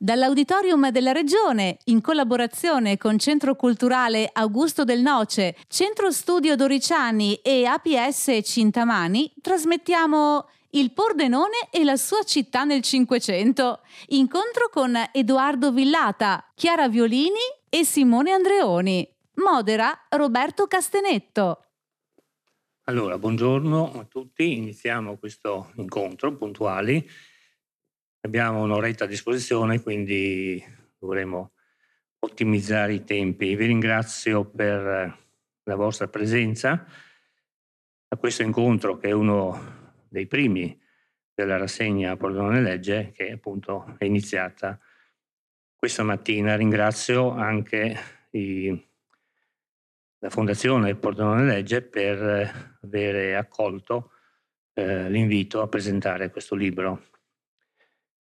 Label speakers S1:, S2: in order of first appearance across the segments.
S1: Dall'Auditorium della Regione, in collaborazione con Centro Culturale Augusto del Noce, Centro Studio Doriciani e APS Cintamani, trasmettiamo Il Pordenone e la sua città nel Cinquecento. Incontro con Edoardo Villata, Chiara Violini e Simone Andreoni. Modera Roberto Castenetto.
S2: Allora, buongiorno a tutti, iniziamo questo incontro puntuali. Abbiamo un'oretta a disposizione, quindi dovremo ottimizzare i tempi. Vi ringrazio per la vostra presenza a questo incontro che è uno dei primi della rassegna Pordenone Legge che appunto è iniziata questa mattina. Ringrazio anche i la Fondazione Pordenone Legge per eh, avere accolto eh, l'invito a presentare questo libro.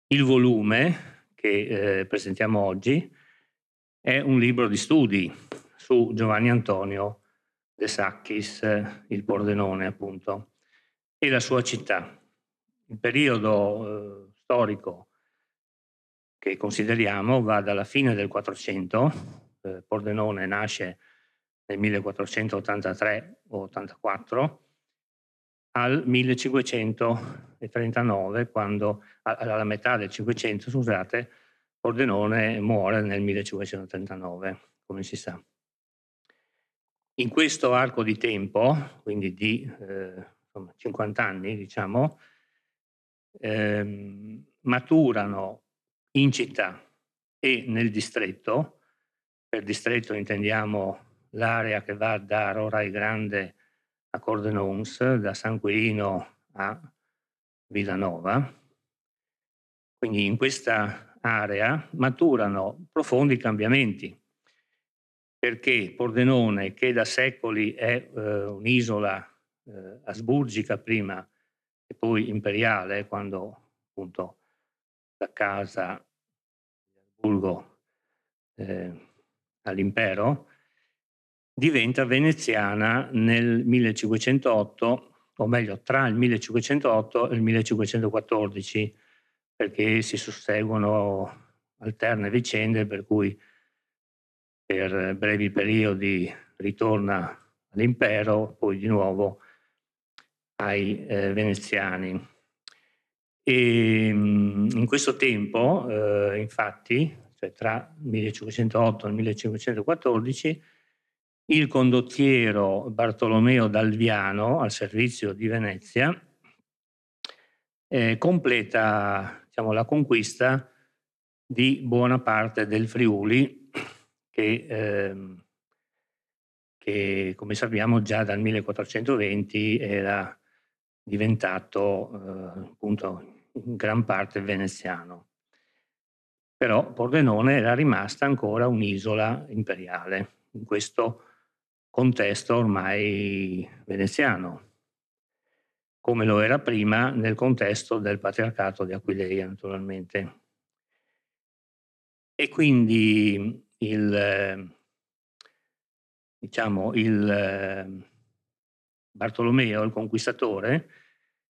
S2: Il volume che eh, presentiamo oggi è un libro di studi su Giovanni Antonio De Sacchis, il Pordenone appunto, e la sua città. Il periodo eh, storico che consideriamo va dalla fine del 400, eh, Pordenone nasce nel 1483 o 84 al 1539, quando alla metà del 500, scusate, Pordenone muore nel 1539, come si sa. In questo arco di tempo, quindi di eh, insomma, 50 anni, diciamo, ehm, maturano in città e nel distretto, per distretto intendiamo l'area che va da Rorai Grande a Cordenons, da San Quirino a Villanova. Quindi in questa area maturano profondi cambiamenti, perché Pordenone, che da secoli è eh, un'isola eh, asburgica prima e poi imperiale, quando appunto da casa di Asburgo eh, all'impero, diventa veneziana nel 1508, o meglio tra il 1508 e il 1514, perché si susseguono alterne vicende per cui per brevi periodi ritorna all'impero, poi di nuovo ai eh, veneziani. E mm, in questo tempo, eh, infatti, cioè tra il 1508 e il 1514, il condottiero Bartolomeo Dalviano al servizio di Venezia eh, completa diciamo, la conquista di buona parte del Friuli che, eh, che, come sappiamo già dal 1420 era diventato eh, appunto in gran parte veneziano. Però Pordenone era rimasta ancora un'isola imperiale in questo contesto ormai veneziano, come lo era prima nel contesto del patriarcato di Aquileia, naturalmente. E quindi il, diciamo, il Bartolomeo, il conquistatore,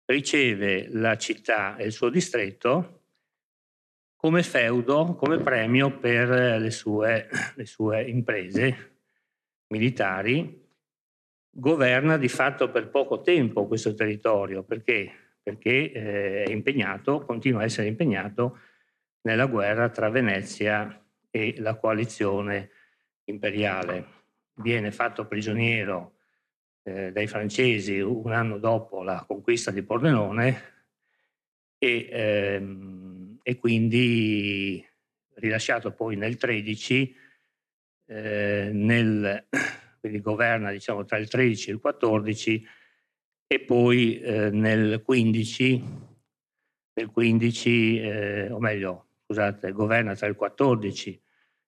S2: riceve la città e il suo distretto come feudo, come premio per le sue, le sue imprese, militari, governa di fatto per poco tempo questo territorio. Perché? Perché eh, è impegnato, continua a essere impegnato nella guerra tra Venezia e la coalizione imperiale. Viene fatto prigioniero eh, dai francesi un anno dopo la conquista di Pordenone e, ehm, e quindi rilasciato poi nel 13 eh, nel, quindi governa diciamo, tra il 13 e il 14 e poi eh, nel 15, nel 15 eh, o meglio, scusate, governa tra il 14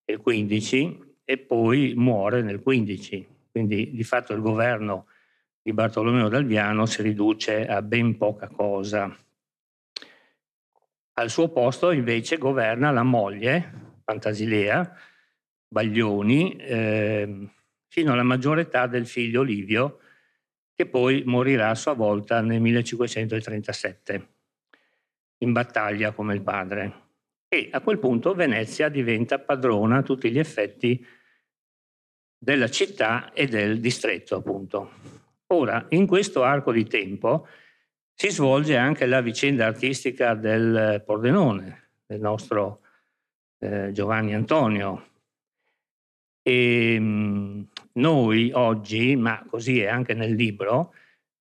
S2: e il 15 e poi muore nel 15. Quindi di fatto il governo di Bartolomeo Dalviano si riduce a ben poca cosa. Al suo posto invece governa la moglie, Fantasilea, Baglioni eh, fino alla maggiore età del figlio Livio, che poi morirà a sua volta nel 1537, in battaglia come il padre. e a quel punto Venezia diventa padrona a tutti gli effetti della città e del distretto, appunto. Ora, in questo arco di tempo si svolge anche la vicenda artistica del Pordenone, del nostro eh, Giovanni Antonio. E mh, noi oggi, ma così è anche nel libro,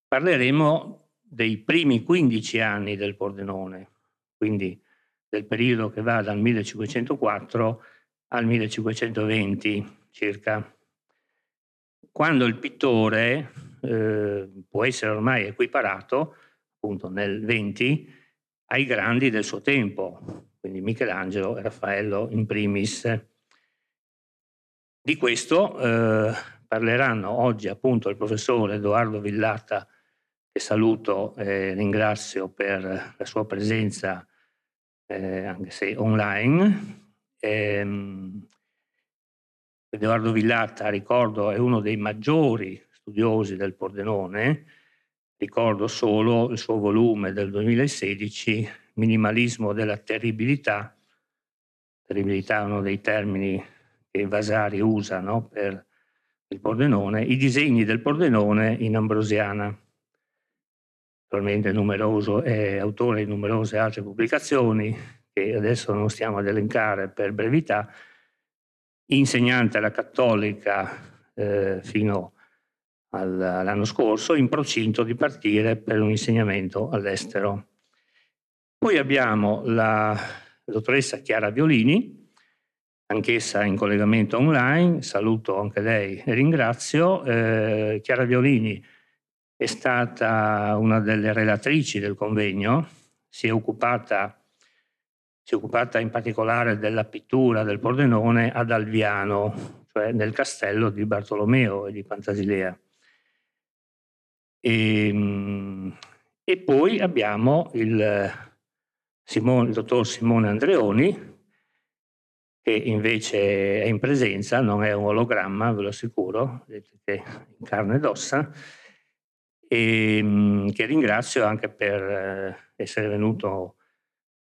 S2: parleremo dei primi 15 anni del Pordenone, quindi del periodo che va dal 1504 al 1520 circa quando il pittore eh, può essere ormai equiparato, appunto nel 20, ai grandi del suo tempo, quindi Michelangelo e Raffaello in primis. Di questo eh, parleranno oggi appunto il professore Edoardo Villata, che saluto e ringrazio per la sua presenza, eh, anche se online. Ehm, Edoardo Villata, ricordo, è uno dei maggiori studiosi del Pordenone, ricordo solo il suo volume del 2016, Minimalismo della terribilità. Terribilità è uno dei termini che Vasari usa no, per il Pordenone, i disegni del Pordenone in ambrosiana. Naturalmente numeroso, è autore di numerose altre pubblicazioni che adesso non stiamo ad elencare per brevità, insegnante alla cattolica eh, fino al, all'anno scorso, in procinto di partire per un insegnamento all'estero. Poi abbiamo la dottoressa Chiara Violini, anch'essa in collegamento online, saluto anche lei e ringrazio. Eh, Chiara Violini è stata una delle relatrici del convegno, si è occupata si è occupata in particolare della pittura del Pordenone ad Alviano, cioè nel castello di Bartolomeo e di Pantasilea. E, ehm, e poi abbiamo il, Simone, il dottor Simone Andreoni, che invece è in presenza, non è un ologramma, ve lo assicuro, che in carne ed ossa, e ehm, che ringrazio anche per eh, essere venuto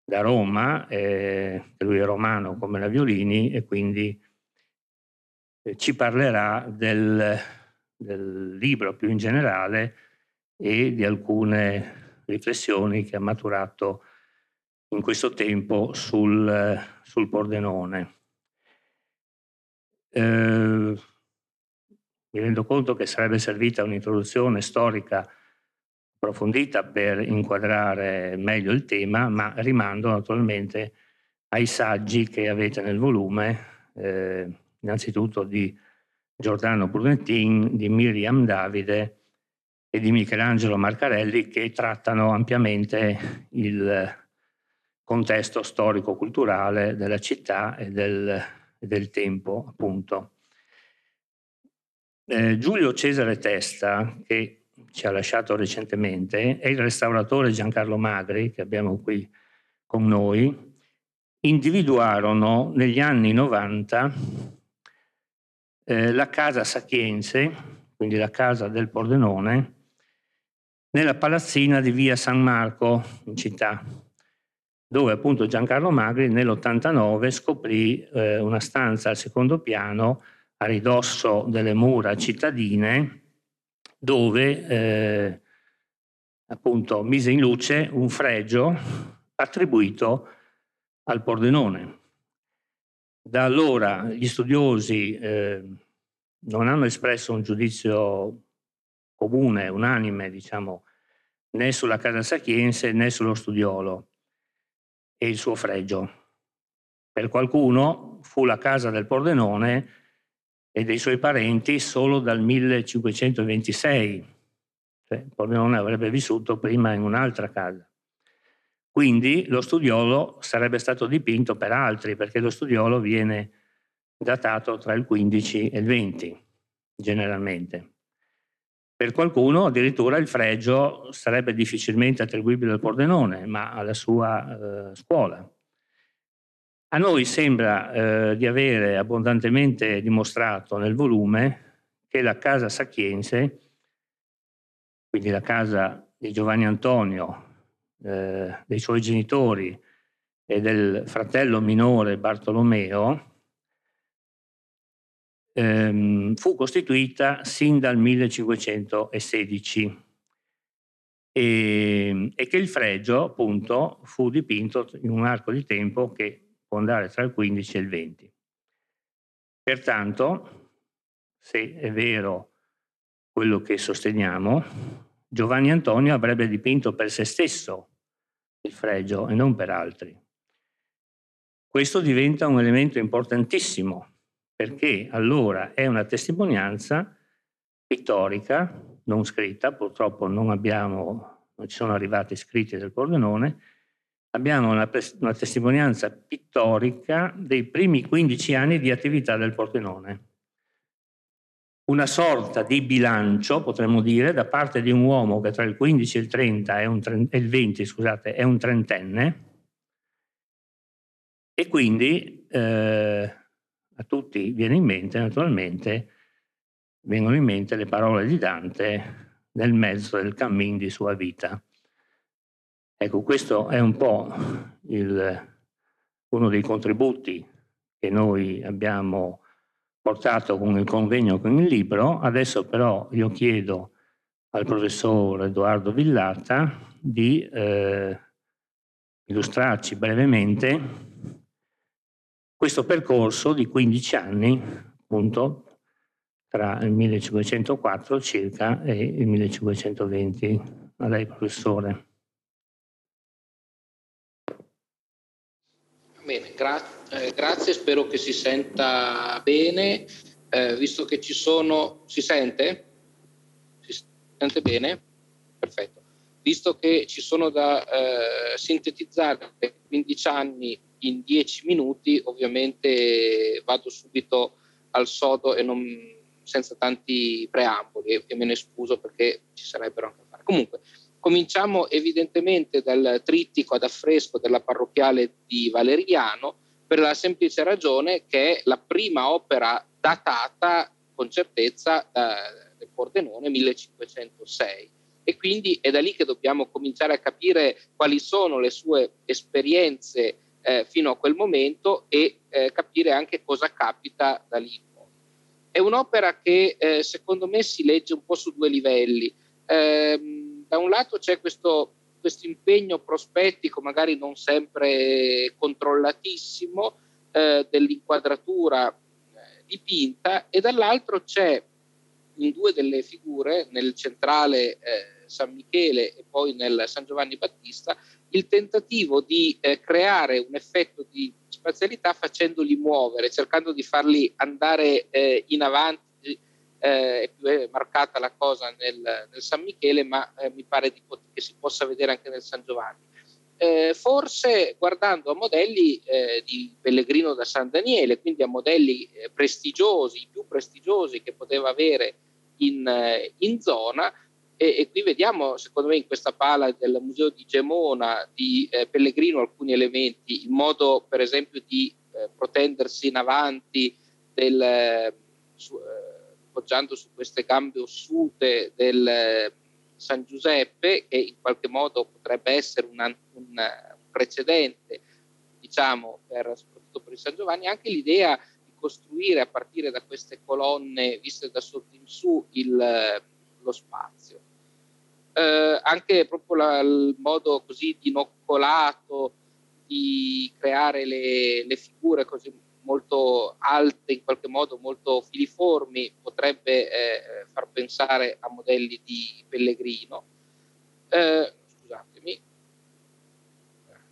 S2: da Roma, eh, lui è romano come la Violini e quindi eh, ci parlerà del, del, libro più in generale e di alcune riflessioni che ha maturato in questo tempo sul, sul Pordenone. Eh, mi rendo conto che sarebbe servita un'introduzione storica approfondita per inquadrare meglio il tema, ma rimando naturalmente ai saggi che avete nel volume, eh, innanzitutto di Giordano Brunetin, di Miriam Davide e di Michelangelo Marcarelli, che trattano ampiamente il contesto storico-culturale della città e del, del tempo, appunto. Eh, Giulio Cesare Testa, che ci ha lasciato recentemente, e il restauratore Giancarlo Magri, che abbiamo qui con noi, individuarono negli anni 90 eh, la casa Sachiense, quindi la casa del Pordenone, nella palazzina di via San Marco in città, dove appunto Giancarlo Magri nell'89 scoprì eh, una stanza al secondo piano a ridosso delle mura cittadine dove eh, appunto mise in luce un fregio attribuito al Pordenone. Da allora gli studiosi eh, non hanno espresso un giudizio comune, unanime, diciamo, né sulla casa sachiense né sullo studiolo e il suo fregio. Per qualcuno fu la casa del Pordenone e dei suoi parenti solo dal 1526. Cioè, Pordenone avrebbe vissuto prima in un'altra casa. Quindi lo studiolo sarebbe stato dipinto per altri, perché lo studiolo viene datato tra il 15 e il 20, generalmente. Per qualcuno addirittura il fregio sarebbe difficilmente attribuibile al Pordenone, ma alla sua eh, scuola. A noi sembra eh, di avere abbondantemente dimostrato nel volume che la casa sacchiense, quindi la casa di Giovanni Antonio, eh, dei suoi genitori e del fratello minore Bartolomeo, ehm, fu costituita sin dal 1516 e, e, che il fregio appunto fu dipinto in un arco di tempo che può andare tra il 15 e il 20. Pertanto, se è vero quello che sosteniamo, Giovanni Antonio avrebbe dipinto per se stesso il fregio e non per altri. Questo diventa un elemento importantissimo perché allora è una testimonianza pittorica, non scritta, purtroppo non abbiamo, non ci sono arrivati scritti del Pordenone, abbiamo una, una testimonianza pittorica dei primi 15 anni di attività del Pordenone. Una sorta di bilancio, potremmo dire, da parte di un uomo che tra il 15 e il, 30 è un, e il 20 scusate, è un trentenne, e quindi eh, a tutti viene in mente, naturalmente, vengono in mente le parole di Dante nel mezzo del cammin di sua vita. Ecco, questo è un po' il, uno dei contributi che noi abbiamo portato con il convegno con il libro. Adesso però io chiedo al professor Edoardo Villata di eh, illustrarci brevemente questo percorso di 15 anni, appunto, tra il 1504 circa e il 1520. A lei, professore.
S3: Bene, gra- eh, grazie, spero che si senta bene, eh, visto che ci sono... Si sente? Si sente bene? Perfetto. Visto che ci sono da eh, sintetizzare 15 anni in dieci minuti ovviamente vado subito al sodo e non, senza tanti preamboli e, me ne scuso perché ci sarebbero anche a fare. Comunque, cominciamo evidentemente dal trittico ad affresco della parrocchiale di Valeriano per la semplice ragione che è la prima opera datata con certezza da, del Pordenone 1506 e quindi è da lì che dobbiamo cominciare a capire quali sono le sue esperienze eh, fino a quel momento e eh, capire anche cosa capita da lì. È un'opera che eh, secondo me si legge un po' su due livelli. Ehm, da un lato c'è questo, questo, impegno prospettico, magari non sempre controllatissimo, eh, dell'inquadratura eh, dipinta e dall'altro c'è in due delle figure, nel centrale eh, San Michele e poi nel San Giovanni Battista, il tentativo di eh, creare un effetto di spazialità facendoli muovere, cercando di farli andare eh, in avanti. Eh, è più marcata la cosa nel, nel San Michele, ma eh, mi pare di, che si possa vedere anche nel San Giovanni. Eh, forse guardando a modelli eh, di Pellegrino da San Daniele, quindi a modelli prestigiosi, i più prestigiosi che poteva avere in, in zona, e, e, qui vediamo, secondo me, in questa pala del Museo di Gemona di eh, Pellegrino alcuni elementi, il modo, per esempio, di eh, protendersi in avanti, del, eh, su, eh, appoggiando su queste gambe ossute del eh, San Giuseppe, che in qualche modo potrebbe essere una, un precedente, diciamo, per, soprattutto per il San Giovanni, anche l'idea di costruire a partire da queste colonne viste da sotto in su il lo spazio. Eh, anche proprio la, il modo così dinoccolato di creare le, le, figure così molto alte, in qualche modo molto filiformi, potrebbe eh, far pensare a modelli di Pellegrino. Eh, scusatemi.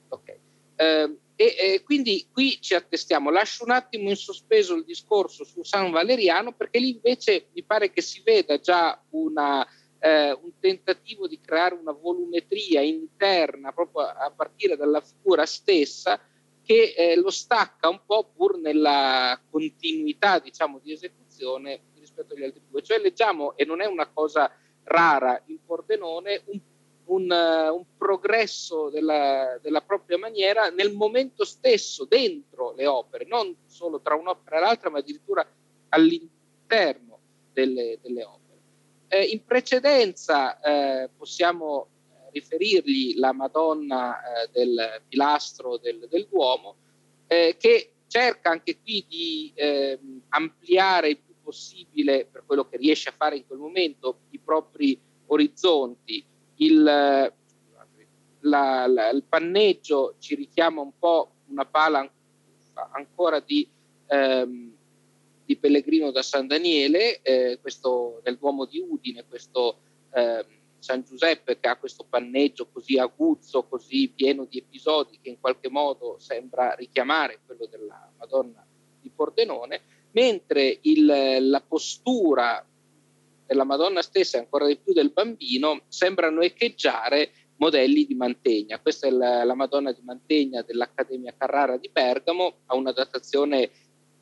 S3: Ok. Eh, e, e, quindi qui ci attestiamo. Lascio un attimo in sospeso il discorso su San Valeriano perché lì invece mi pare che si veda già una, eh, un tentativo di creare una volumetria interna proprio a, partire dalla figura stessa che eh, lo stacca un po' pur nella continuità diciamo, di esecuzione rispetto agli altri due. Cioè leggiamo, e non è una cosa rara in Pordenone, un un, uh, un progresso della, della, propria maniera nel momento stesso, dentro le opere, non solo tra un'opera e l'altra, ma addirittura all'interno delle, delle opere. Eh, in precedenza eh, possiamo riferirgli la Madonna eh, del pilastro del, del Duomo, eh, che cerca anche qui di eh, ampliare il più possibile, per quello che riesce a fare in quel momento, i propri orizzonti. Il, la, la, il panneggio ci richiama un po' una pala ancora di, ehm, di Pellegrino da San Daniele, eh, questo nel Duomo di Udine, questo eh, San Giuseppe che ha questo panneggio così aguzzo, così pieno di episodi che in qualche modo sembra richiamare quello della Madonna di Pordenone, mentre il, la postura della Madonna stessa e ancora di più del bambino sembrano echeggiare modelli di Mantegna. Questa è la, la Madonna di Mantegna dell'Accademia Carrara di Bergamo, ha una datazione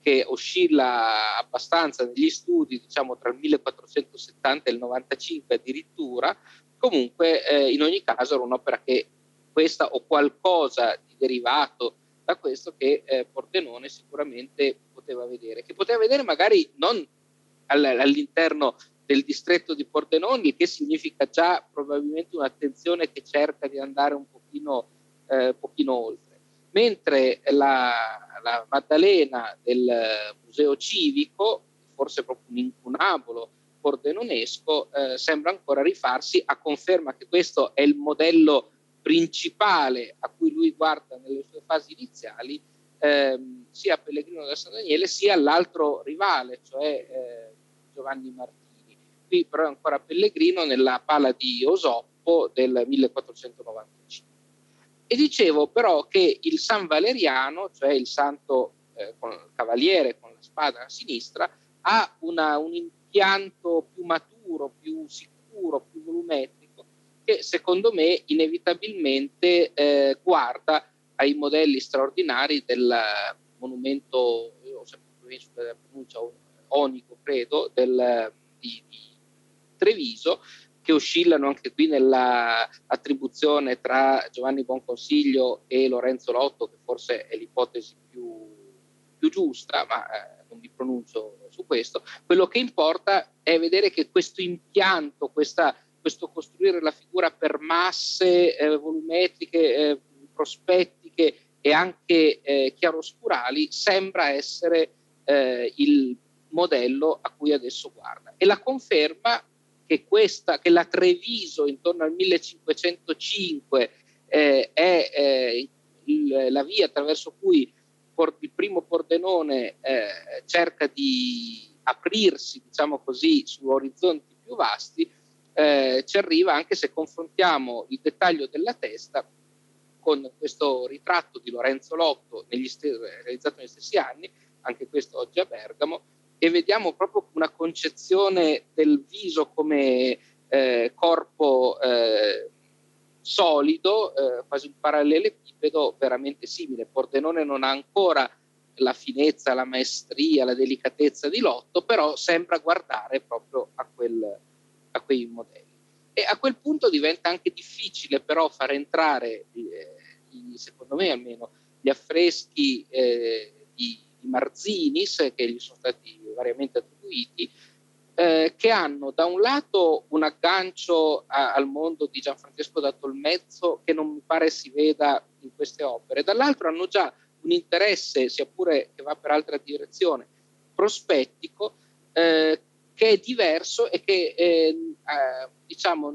S3: che oscilla abbastanza negli studi, diciamo tra il 1470 e il 95 addirittura, comunque eh, in ogni caso era un'opera che questa o qualcosa di derivato da questo che eh, Pordenone sicuramente poteva vedere, che poteva vedere magari non all- all'interno del distretto di Pordenone, che significa già probabilmente un'attenzione che cerca di andare un pochino, eh, pochino oltre mentre la, la Maddalena del Museo Civico, forse proprio un incunabolo pordenonesco, eh, sembra ancora rifarsi a conferma che questo è il modello principale a cui lui guarda nelle sue fasi iniziali, ehm, sia Pellegrino da San Daniele sia l'altro rivale, cioè eh, Giovanni Martini. Qui però è ancora Pellegrino nella pala di Osoppo del 1495. E dicevo però che il San Valeriano, cioè il santo eh, con il cavaliere con la spada a sinistra, ha una, un impianto più maturo, più sicuro, più volumetrico, che secondo me inevitabilmente eh, guarda ai modelli straordinari del monumento, io ho sempre pronuncia onico, credo, del, di, di Treviso, che oscillano anche qui nell'attribuzione tra Giovanni Bonconsiglio e Lorenzo Lotto, che forse è l'ipotesi più, più giusta, ma eh, non mi pronuncio su questo. Quello che importa è vedere che questo impianto, questa, questo costruire la figura per masse eh, volumetriche, eh, prospettiche e anche eh, chiaroscurali sembra essere eh, il modello a cui adesso guarda. E la conferma che, questa, che la Treviso intorno al 1505 eh, è eh, il, la via attraverso cui il primo Pordenone eh, cerca di aprirsi, diciamo così, su orizzonti più vasti, eh, ci arriva anche se confrontiamo il dettaglio della testa con questo ritratto di Lorenzo Lotto st- realizzato negli stessi anni, anche questo oggi a Bergamo, e vediamo proprio una concezione del viso come eh, corpo eh, solido, eh, quasi un parallelepipedo veramente simile. Pordenone non ha ancora la finezza, la maestria, la delicatezza di Lotto, però sembra guardare proprio a, quel, a quei modelli. E a quel punto diventa anche difficile però far entrare, eh, secondo me almeno, gli affreschi eh, di di Marzinis, che gli sono stati variamente attribuiti, eh, che hanno da un lato un aggancio a, al mondo di Gianfrancesco da Tolmezzo che non mi pare si veda in queste opere, dall'altro hanno già un interesse, sia pure che va per altra direzione, prospettico, eh, che è diverso e che eh, eh diciamo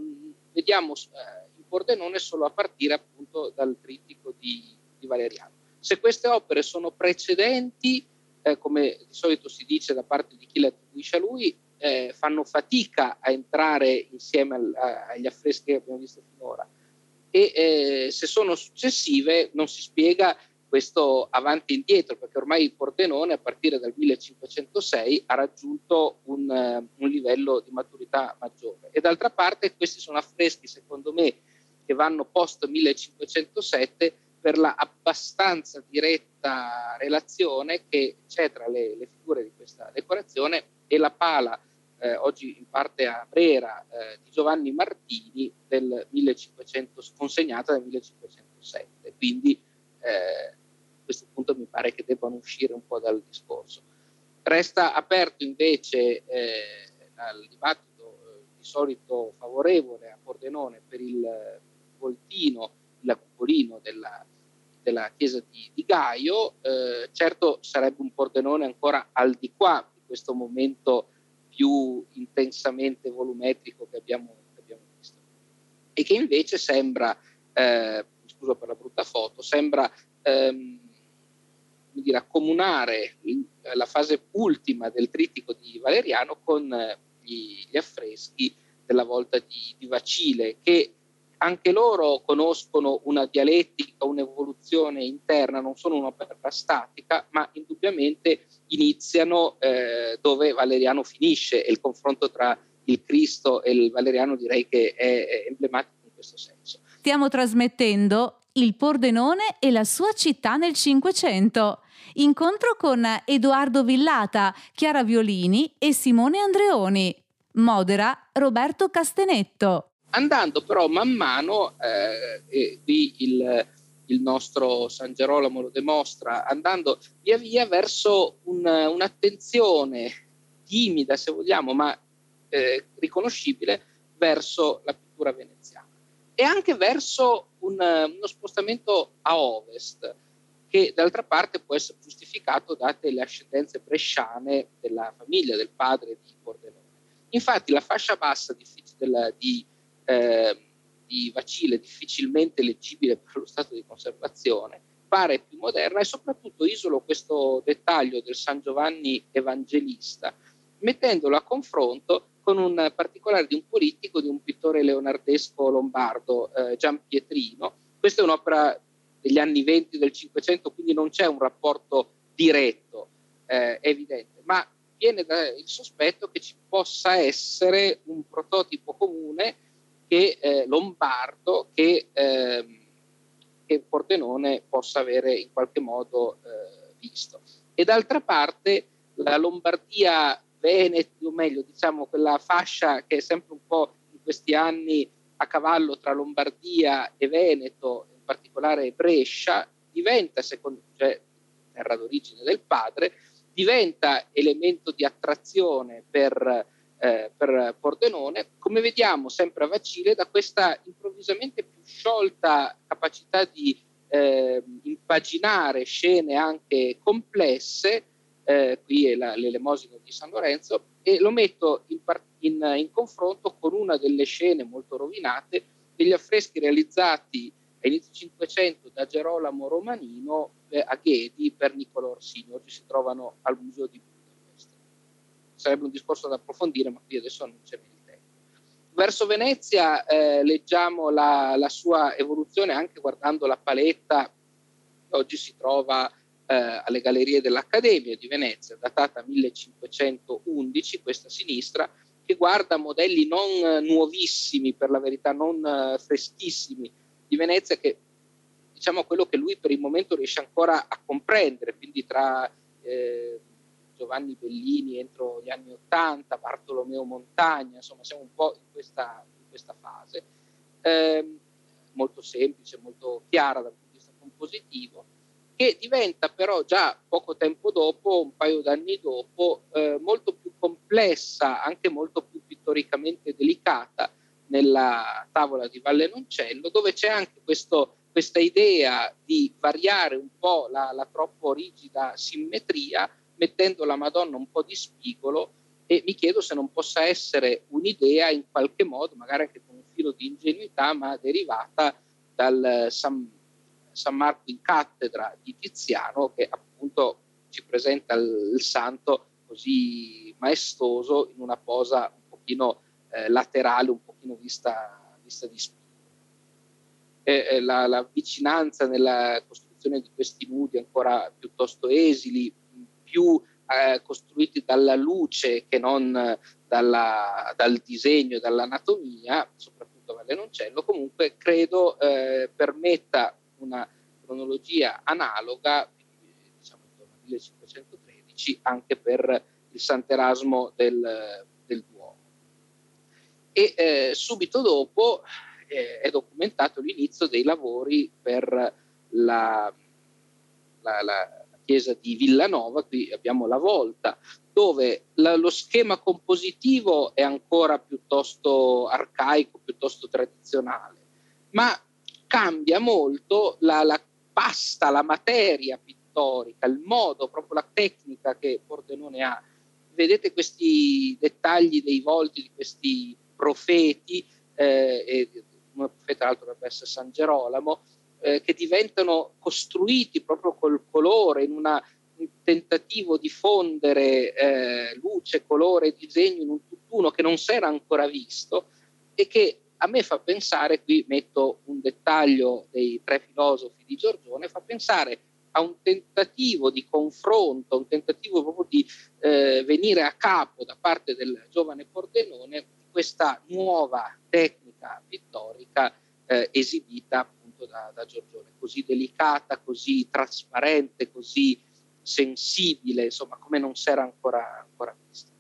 S3: vediamo eh, in Pordenone solo a partire appunto dal trittico di, di Valeriano. Se queste opere sono precedenti, eh, come di solito si dice da parte di chi le attribuisce a lui, eh, fanno fatica a entrare insieme al, a, agli affreschi che abbiamo visto finora. E eh, se sono successive non si spiega questo avanti e indietro, perché ormai il Pordenone a partire dal 1506 ha raggiunto un, uh, un livello di maturità maggiore. E d'altra parte questi sono affreschi, secondo me, che vanno post 1507 per la abbastanza diretta relazione che c'è tra le, le figure di questa decorazione e la pala eh, oggi in parte a Brera eh, di Giovanni Martini del 1500, consegnata nel 1507. Quindi eh, a questo punto mi pare che debbano uscire un po' dal discorso. Resta aperto invece eh, al dibattito eh, di solito favorevole a Pordenone per il voltino, il cupolino della, della chiesa di, di Gaio, eh, certo sarebbe un Pordenone ancora al di qua di questo momento più intensamente volumetrico che abbiamo, che abbiamo visto. E che invece sembra, eh, scusa per la brutta foto, sembra ehm, dire, accomunare la fase ultima del trittico di Valeriano con eh, gli, gli affreschi della volta di, di Vacile, che anche loro conoscono una dialettica, un'evoluzione interna, non sono un'opera statica, ma indubbiamente iniziano eh, dove Valeriano finisce e il confronto tra il Cristo e il Valeriano direi che è, emblematico in questo senso.
S1: Stiamo trasmettendo il Pordenone e la sua città nel Cinquecento. Incontro con Edoardo Villata, Chiara Violini e Simone Andreoni. Modera Roberto Castenetto.
S3: Andando però man mano, eh, e qui il, il, nostro San Gerolamo lo dimostra, andando via via verso un, un'attenzione timida, se vogliamo, ma eh, riconoscibile, verso la pittura veneziana e anche verso un, uno spostamento a ovest che d'altra parte può essere giustificato date le ascendenze bresciane della famiglia, del padre di Pordenone. Infatti la fascia bassa di, della, di eh, di Vacile difficilmente leggibile per lo stato di conservazione, pare più moderna e soprattutto isolo questo dettaglio del San Giovanni Evangelista, mettendolo a confronto con un particolare di un politico, di un pittore leonardesco lombardo, eh, Gian Pietrino. Questa è un'opera degli anni 20 del Cinquecento, quindi non c'è un rapporto diretto, eh, evidente, ma viene dal sospetto che ci possa essere un prototipo comune che eh, Lombardo che, ehm, che, Pordenone possa avere in qualche modo eh, visto. E d'altra parte la Lombardia Veneto, o meglio diciamo quella fascia che è sempre un po' in questi anni a cavallo tra Lombardia e Veneto, in particolare Brescia, diventa, secondo, cioè terra d'origine del padre, diventa elemento di attrazione per eh, per Pordenone, come vediamo sempre a Vacile, da questa improvvisamente più sciolta capacità di eh, impaginare scene anche complesse, eh, qui è la, l'elemosina di San Lorenzo, e lo metto in, in, in, confronto con una delle scene molto rovinate degli affreschi realizzati a inizio 500 da Gerolamo Romanino eh, a Ghedi per Niccolò Orsini, oggi si trovano al Museo di sarebbe un discorso da approfondire, ma qui adesso non c'è il tempo. Verso Venezia eh, leggiamo la, la, sua evoluzione anche guardando la paletta che oggi si trova eh, alle gallerie dell'Accademia di Venezia, datata 1511, questa sinistra, che guarda modelli non nuovissimi, per la verità non uh, freschissimi di Venezia, che diciamo quello che lui per il momento riesce ancora a comprendere, quindi tra eh, Giovanni Bellini entro gli anni Ottanta, Bartolomeo Montagna, insomma siamo un po' in questa, in questa fase, eh, molto semplice, molto chiara dal punto di vista compositivo, che diventa però già poco tempo dopo, un paio d'anni dopo, eh, molto più complessa, anche molto più pittoricamente delicata nella tavola di Valle Noncello, dove c'è anche questo, questa idea di variare un po' la, la troppo rigida simmetria mettendo la Madonna un po' di spigolo e mi chiedo se non possa essere un'idea in qualche modo, magari anche con un filo di ingenuità, ma derivata dal San, San Marco in cattedra di Tiziano che appunto ci presenta il, il santo così maestoso in una posa un pochino eh, laterale, un pochino vista, vista di spigolo. E, la, la vicinanza nella costruzione di questi nudi ancora piuttosto esili, più eh, costruiti dalla luce che non dalla, dal disegno, dall'anatomia, soprattutto Vallenoncello, comunque credo eh, permetta una cronologia analoga, diciamo intorno al 1513, anche per il Sant'Erasmo del, del Duomo. E eh, subito dopo eh, è documentato l'inizio dei lavori per la, la, la chiesa di Villanova, qui abbiamo la volta, dove la, lo schema compositivo è ancora piuttosto arcaico, piuttosto tradizionale, ma cambia molto la, la pasta, la materia pittorica, il modo, proprio la tecnica che Pordenone ha. Vedete questi dettagli dei volti di questi profeti, eh, e un profeta l'altro dovrebbe essere San Gerolamo, eh, che diventano costruiti proprio col colore in una, un tentativo di fondere eh, luce, colore disegno in un tutt'uno che non si era ancora visto e che a me fa pensare, qui metto un dettaglio dei tre filosofi di Giorgione, fa pensare a un tentativo di confronto, un tentativo proprio di eh, venire a capo da parte del giovane Pordenone questa nuova tecnica pittorica eh, esibita appunto da, da, Giorgione, così delicata, così trasparente, così sensibile, insomma, come non si era ancora, ancora vista.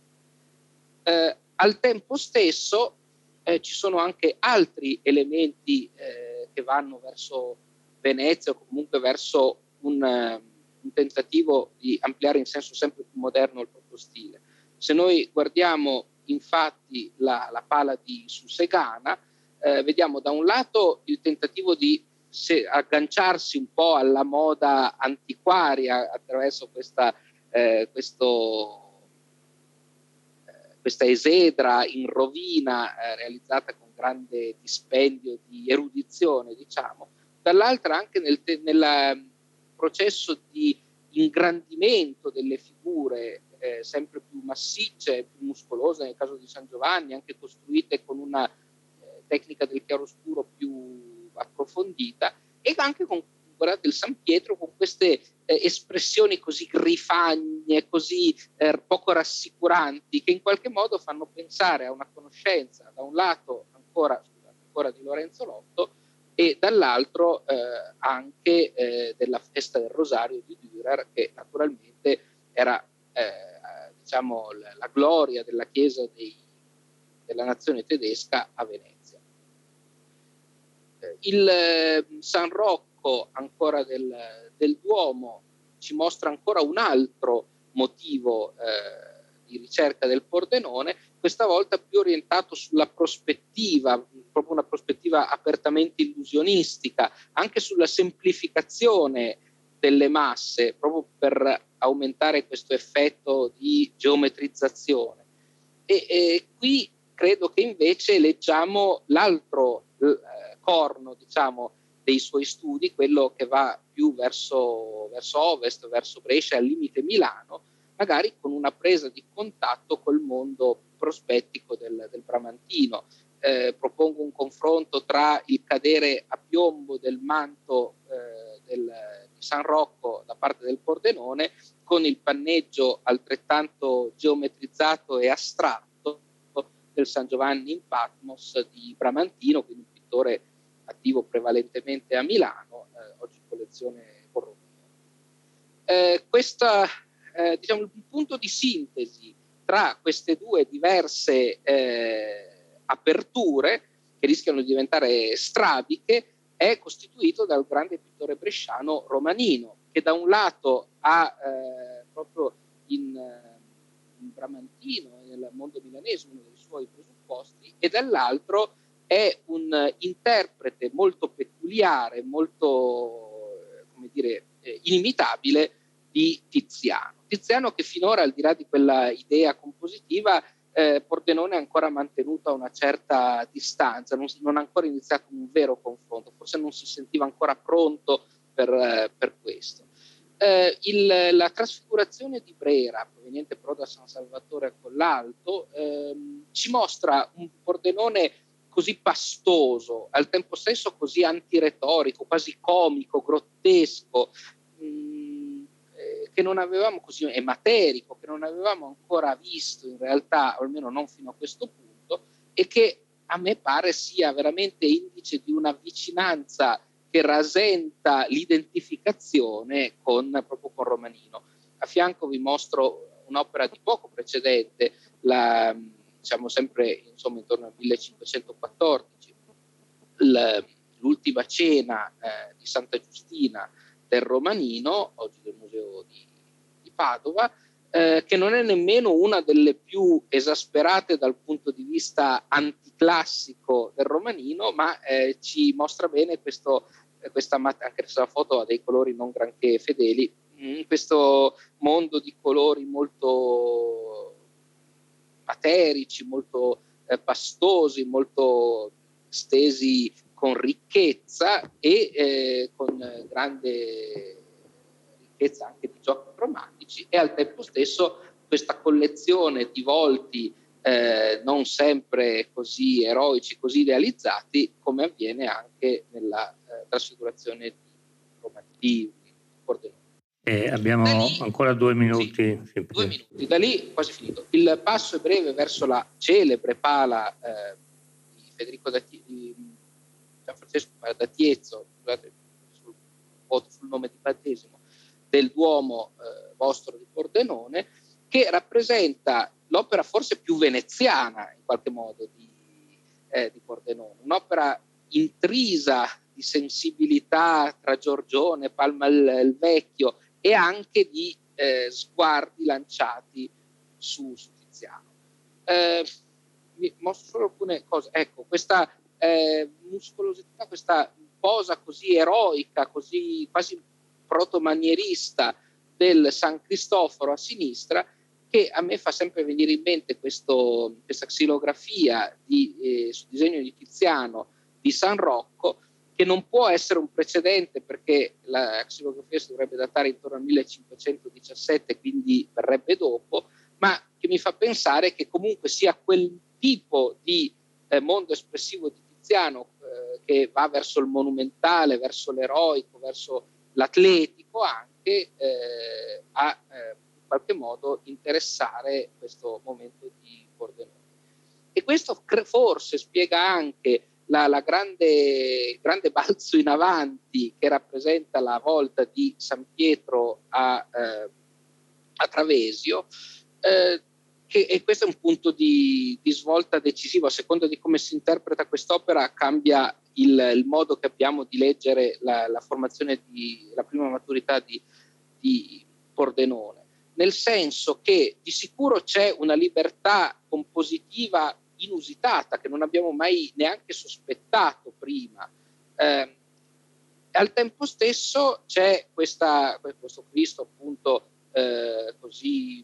S3: Eh, al tempo stesso eh, ci sono anche altri elementi eh, che vanno verso Venezia o comunque verso un, un, tentativo di ampliare in senso sempre più moderno il proprio stile. Se noi guardiamo infatti la, la pala di Susegana, eh, vediamo da un lato il tentativo di se, agganciarsi un po' alla moda antiquaria attraverso questa, eh, questo questa esedra in rovina eh, realizzata con grande dispendio di erudizione, diciamo, dall'altra anche nel, nel ehm, processo di ingrandimento delle figure eh, sempre più massicce, più muscolose, nel caso di San Giovanni, anche costruite con una eh, tecnica del chiaroscuro più approfondita e anche con guardate il San Pietro con queste eh, espressioni così grifagne, così eh, poco rassicuranti, che in qualche modo fanno pensare a una conoscenza, da un lato ancora, scusate, ancora di Lorenzo Lotto, e dall'altro eh, anche eh, della festa del Rosario di Dürer, che naturalmente era eh, diciamo, la, la, gloria della Chiesa dei, della nazione tedesca a Venezia. Il San Rocco ancora del, del Duomo ci mostra ancora un altro motivo eh, di ricerca del Pordenone, questa volta più orientato sulla prospettiva, proprio una prospettiva apertamente illusionistica, anche sulla semplificazione delle masse, proprio per aumentare questo effetto di geometrizzazione. E, e qui credo che invece leggiamo l'altro corno, diciamo, dei suoi studi, quello che va più verso, verso ovest, verso Brescia, al limite Milano, magari con una presa di contatto col mondo prospettico del, del Bramantino. Eh, propongo un confronto tra il cadere a piombo del manto eh, del, di San Rocco da parte del Pordenone con il panneggio altrettanto geometrizzato e astratto del San Giovanni in Patmos di Bramantino, quindi un pittore attivo prevalentemente a Milano, eh, oggi collezione Borromeo. Eh, questa, eh, diciamo, il punto di sintesi tra queste due diverse eh, aperture che rischiano di diventare strabiche è costituito dal grande pittore bresciano Romanino, che da un lato ha eh, proprio in, in Bramantino nel mondo milanese uno dei suoi presupposti, e dall'altro è un interprete molto peculiare, molto come dire, eh, inimitabile di Tiziano. Tiziano che finora, al di là di quella idea compositiva, eh, Pordenone ha ancora mantenuto una certa distanza, non, non, ha ancora iniziato un vero confronto, forse non si sentiva ancora pronto per, eh, per questo. Eh, il, la trasfigurazione di Brera, proveniente però da San Salvatore a Collalto, ehm, ci mostra un Pordenone così pastoso, al tempo stesso così antiretorico, quasi comico, grottesco, mm, eh, che non avevamo così, e materico, che non avevamo ancora visto in realtà, almeno non fino a questo punto, e che a me pare sia veramente indice di una vicinanza che rasenta l'identificazione con, proprio con Romanino. A fianco vi mostro un'opera di poco precedente, la, siamo sempre insomma, intorno al 1514, l'ultima cena eh, di Santa Giustina del Romanino, oggi del Museo di, di Padova, eh, che non è nemmeno una delle più esasperate dal punto di vista anticlassico del romanino, ma eh, ci mostra bene questo, eh, questa, anche la foto ha dei colori non granché fedeli, mm, questo mondo di colori molto materici, molto eh, pastosi, molto stesi con ricchezza e eh, con grande ricchezza anche di giochi romantici e al tempo stesso questa collezione di volti eh, non sempre così eroici, così idealizzati, come avviene anche nella eh, trasfigurazione di, di Pordenone.
S2: Eh, abbiamo lì, ancora due minuti.
S3: Sì, due minuti, da lì quasi finito. Il passo è breve verso la celebre pala eh, di Federico da, di Gianfrancesco da Tiezzo, scusate, sul, sul nome di battesimo, del Duomo eh, vostro di Pordenone, che rappresenta l'opera forse più veneziana in qualche modo di, eh, di Pordenone, un'opera intrisa di sensibilità tra Giorgione, Palma il, il Vecchio e anche di eh, sguardi lanciati su, su Tiziano. Eh, mostro solo alcune cose. Ecco, questa eh, muscolosità, questa posa così eroica, così quasi protomanierista del San Cristoforo a sinistra, che a me fa sempre venire in mente questo, questa xilografia di, eh, su disegno di Tiziano di San Rocco, che non può essere un precedente perché la xilografia si dovrebbe datare intorno al 1517, quindi verrebbe dopo, ma che mi fa pensare che comunque sia quel tipo di eh, mondo espressivo di Tiziano eh, che va verso il monumentale, verso l'eroico, verso l'atletico anche eh, a eh, in qualche modo interessare questo momento di Pordenone. E questo forse spiega anche la, la grande, grande, balzo in avanti che rappresenta la volta di San Pietro a, eh, a Travesio, eh, che, e questo è un punto di, di, svolta decisivo, a seconda di come si interpreta quest'opera cambia il, il modo che abbiamo di leggere la, la formazione di la prima maturità di, di Pordenone, nel senso che di sicuro c'è una libertà compositiva inusitata che non abbiamo mai neanche sospettato prima. Eh, al tempo stesso c'è questa, questo Cristo appunto eh, così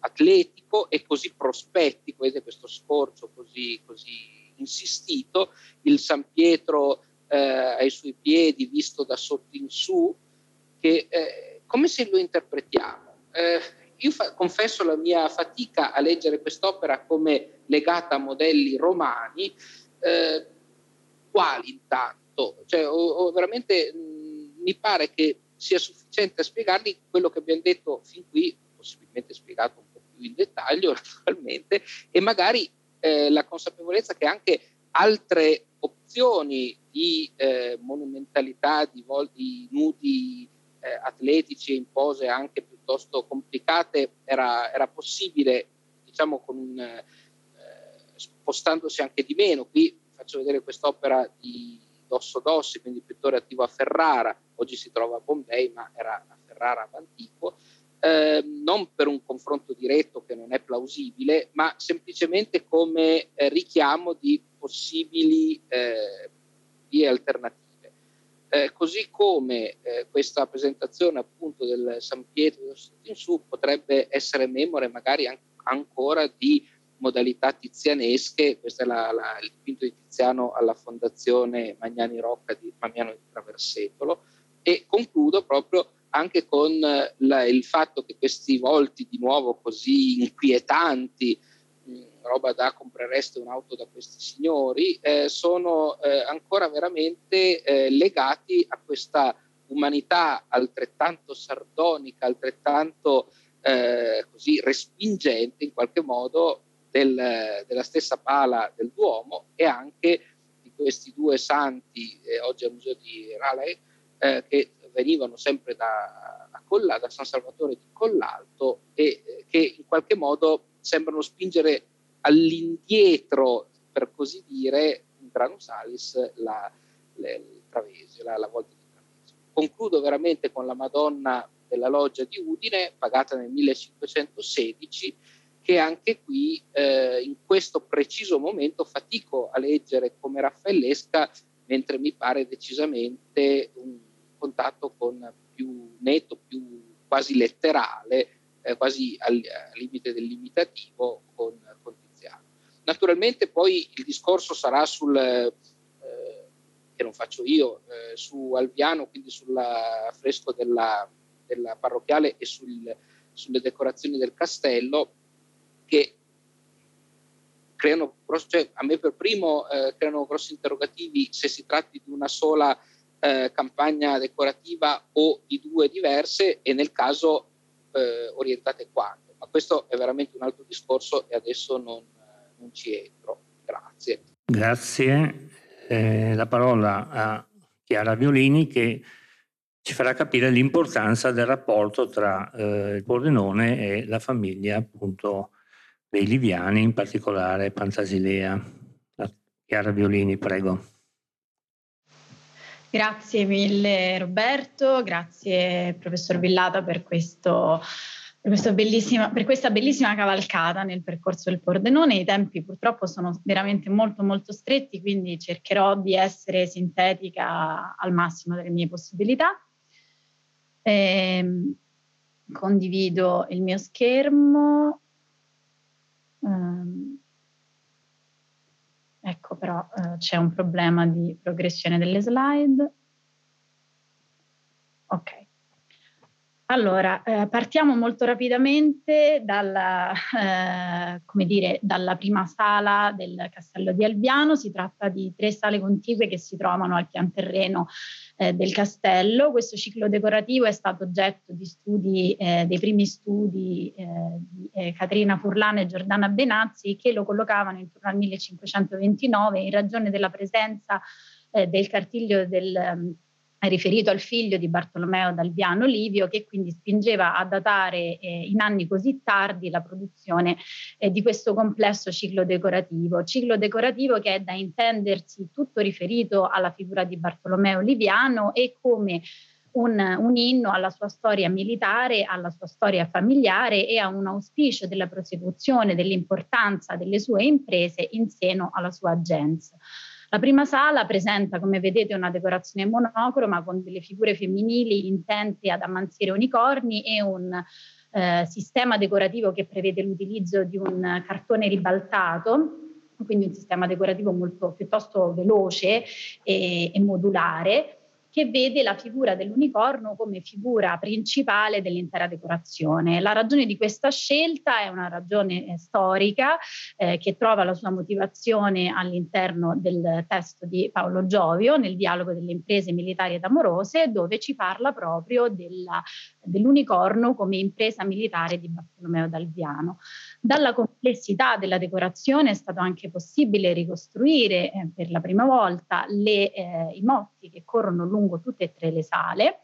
S3: atletico e così prospettico, vedete questo scorcio così, così insistito, il San Pietro eh, ai suoi piedi visto da sotto in su, che eh, come se lo interpretiamo? Eh, io fa- confesso la mia fatica a leggere quest'opera come legata a modelli romani, eh, quali intanto? Cioè, o, o veramente mh, mi pare che sia sufficiente a spiegarli quello che abbiamo detto fin qui, possibilmente spiegato un po' più in dettaglio naturalmente, e magari eh, la consapevolezza che anche altre opzioni di eh, monumentalità, di, vol- di nudi eh, atletici in pose anche piuttosto complicate era, era possibile, diciamo, con un, spostandosi anche di meno. Qui faccio vedere quest'opera di Dosso Dossi, quindi pittore attivo a Ferrara, oggi si trova a Bombay, ma era a Ferrara antico. Eh, non per un confronto diretto che non è plausibile, ma semplicemente come eh, richiamo di possibili eh, vie alternative. Eh, così come eh, questa presentazione appunto del San Pietro in su potrebbe essere memore magari an- ancora di modalità tizianesche, questo è la, la, il dipinto di Tiziano alla Fondazione Magnani Rocca di Mamiano di Traversetolo e concludo proprio anche con la, il fatto che questi volti di nuovo così inquietanti, mh, roba da comprereste un'auto da questi signori, eh, sono eh, ancora veramente eh, legati a questa umanità altrettanto sardonica, altrettanto eh, così respingente in qualche modo del, della stessa pala del Duomo e anche di questi due santi eh, oggi al museo di Raleigh eh, che venivano sempre da, Colla, da San Salvatore di Collalto e eh, che in qualche modo sembrano spingere all'indietro, per così dire, in Granus Alis, la, le, Travesio, la, la volta di Travesio. Concludo veramente con la Madonna della loggia di Udine, pagata nel 1516, che anche qui eh, in questo preciso momento fatico a leggere come raffaellesca, mentre mi pare decisamente un contatto con più netto, più quasi letterale, eh, quasi al, al, limite del limitativo con, con Tiziano. Naturalmente poi il discorso sarà sul, eh, che non faccio io, eh, su Alviano, quindi sul affresco della, della parrocchiale e sul, sulle decorazioni del castello, che creano, cioè, a me per primo eh, creano grossi interrogativi se si tratti di una sola eh, campagna decorativa o di due diverse e nel caso eh, orientate quando. Ma questo è veramente un altro discorso e adesso non, non ci entro. Grazie.
S2: Grazie. Eh, la parola a Chiara Violini che ci farà capire l'importanza del rapporto tra eh, il Pordenone e la famiglia appunto dei Liviani, in particolare Pantasilea. Chiara Violini, prego.
S4: Grazie mille Roberto, grazie professor Villata per, questo, per, per, questa bellissima cavalcata nel percorso del Pordenone. I tempi purtroppo sono veramente molto molto stretti, quindi cercherò di essere sintetica al massimo delle mie possibilità. Eh, condivido il mio schermo. Um, ecco però uh, c'è un problema di progressione delle slide. Ok. Allora, eh, partiamo molto rapidamente dalla, eh, dire, dalla, prima sala del castello di Albiano. Si tratta di tre sale contigue che si trovano al pian terreno eh, del castello. Questo ciclo decorativo è stato oggetto di studi, eh, dei primi studi eh, di eh, Caterina Furlano e Giordana Benazzi che lo collocavano intorno al 1529 in ragione della presenza del cartiglio del riferito al figlio di Bartolomeo d'Alviano Livio, che quindi spingeva a datare eh, in anni così tardi la produzione eh, di questo complesso ciclo decorativo. Ciclo decorativo che è da intendersi tutto riferito alla figura di Bartolomeo Liviano e come un, un, inno alla sua storia militare, alla sua storia familiare e a un auspicio della prosecuzione dell'importanza delle sue imprese in seno alla sua gens. La prima sala presenta, come vedete, una decorazione monocroma con delle figure femminili intente ad ammanzire unicorni e un eh, sistema decorativo che prevede l'utilizzo di un cartone ribaltato quindi un sistema decorativo molto piuttosto veloce e, e modulare che vede la figura dell'unicorno come figura principale dell'intera decorazione. La ragione di questa scelta è una ragione eh, storica eh, che trova la sua motivazione all'interno del testo di Paolo Giovio nel dialogo delle imprese militari ed amorose, dove ci parla proprio della, dell'unicorno come impresa militare di Bartolomeo D'Alviano. Dalla complessità della decorazione è stato anche possibile ricostruire eh, per la prima volta le, eh, i motti che corrono lungo tutte e tre le sale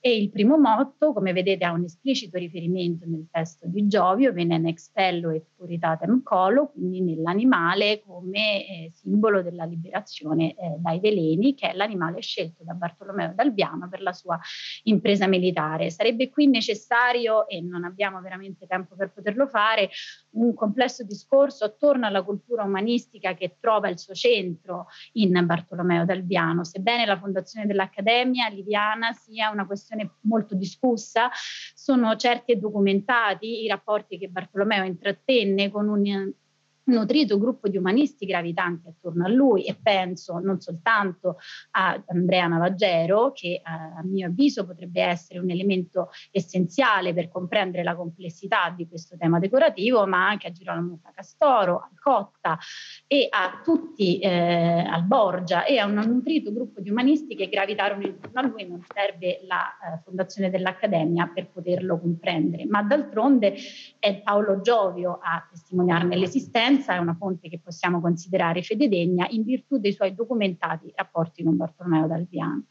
S4: e il primo motto, come vedete, ha un esplicito riferimento nel testo di Giovio, venen expello et puritatem colo, quindi nell'animale come eh, simbolo della liberazione eh, dai veleni, che è l'animale scelto da Bartolomeo d'Albiano per la sua impresa militare. Sarebbe qui necessario, e non abbiamo veramente tempo per poterlo fare, un complesso discorso attorno alla cultura umanistica che trova il suo centro in Bartolomeo d'Albiano, sebbene la fondazione dell'Accademia Liviana sia una questione molto discussa, sono certi e documentati i rapporti che Bartolomeo intrattenne con un nutrito gruppo di umanisti gravitanti attorno a lui e penso non soltanto a Andrea Navaggero che eh, a mio avviso potrebbe essere un elemento essenziale per comprendere la complessità di questo tema decorativo ma anche a Girolamo Castoro, al Cotta e a tutti, eh, al Borgia. E a un nutrito gruppo di umanisti che gravitarono intorno a lui non serve la eh, fondazione dell'Accademia per poterlo comprendere. Ma d'altronde è Paolo Giovio a testimoniarne l'esistenza Piacenza è una fonte che possiamo considerare fededegna in virtù dei suoi documentati rapporti con Bartolomeo d'Alviano.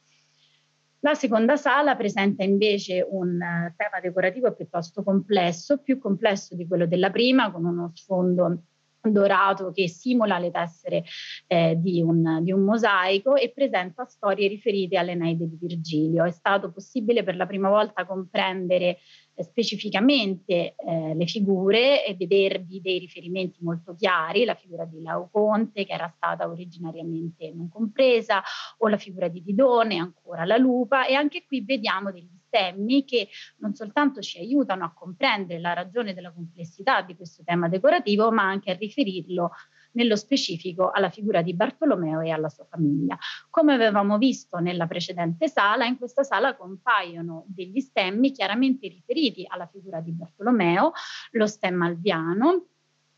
S4: La seconda sala presenta invece un uh, tema decorativo piuttosto complesso, più complesso di quello della prima, con uno sfondo dorato che simula le tessere eh, di, un, di, un, mosaico e presenta storie riferite all'Eneide di Virgilio. È stato possibile per la prima volta comprendere eh, specificamente eh, le figure e vedervi dei riferimenti molto chiari, la figura di Laoconte che era stata originariamente non compresa, o la figura di Didone, ancora la lupa, e anche qui vediamo degli stemmi che non soltanto ci aiutano a comprendere la ragione della complessità di questo tema decorativo, ma anche a riferirlo nello specifico alla figura di Bartolomeo e alla sua famiglia. Come avevamo visto nella precedente sala, in questa sala compaiono degli stemmi chiaramente riferiti alla figura di Bartolomeo, lo stemma alviano,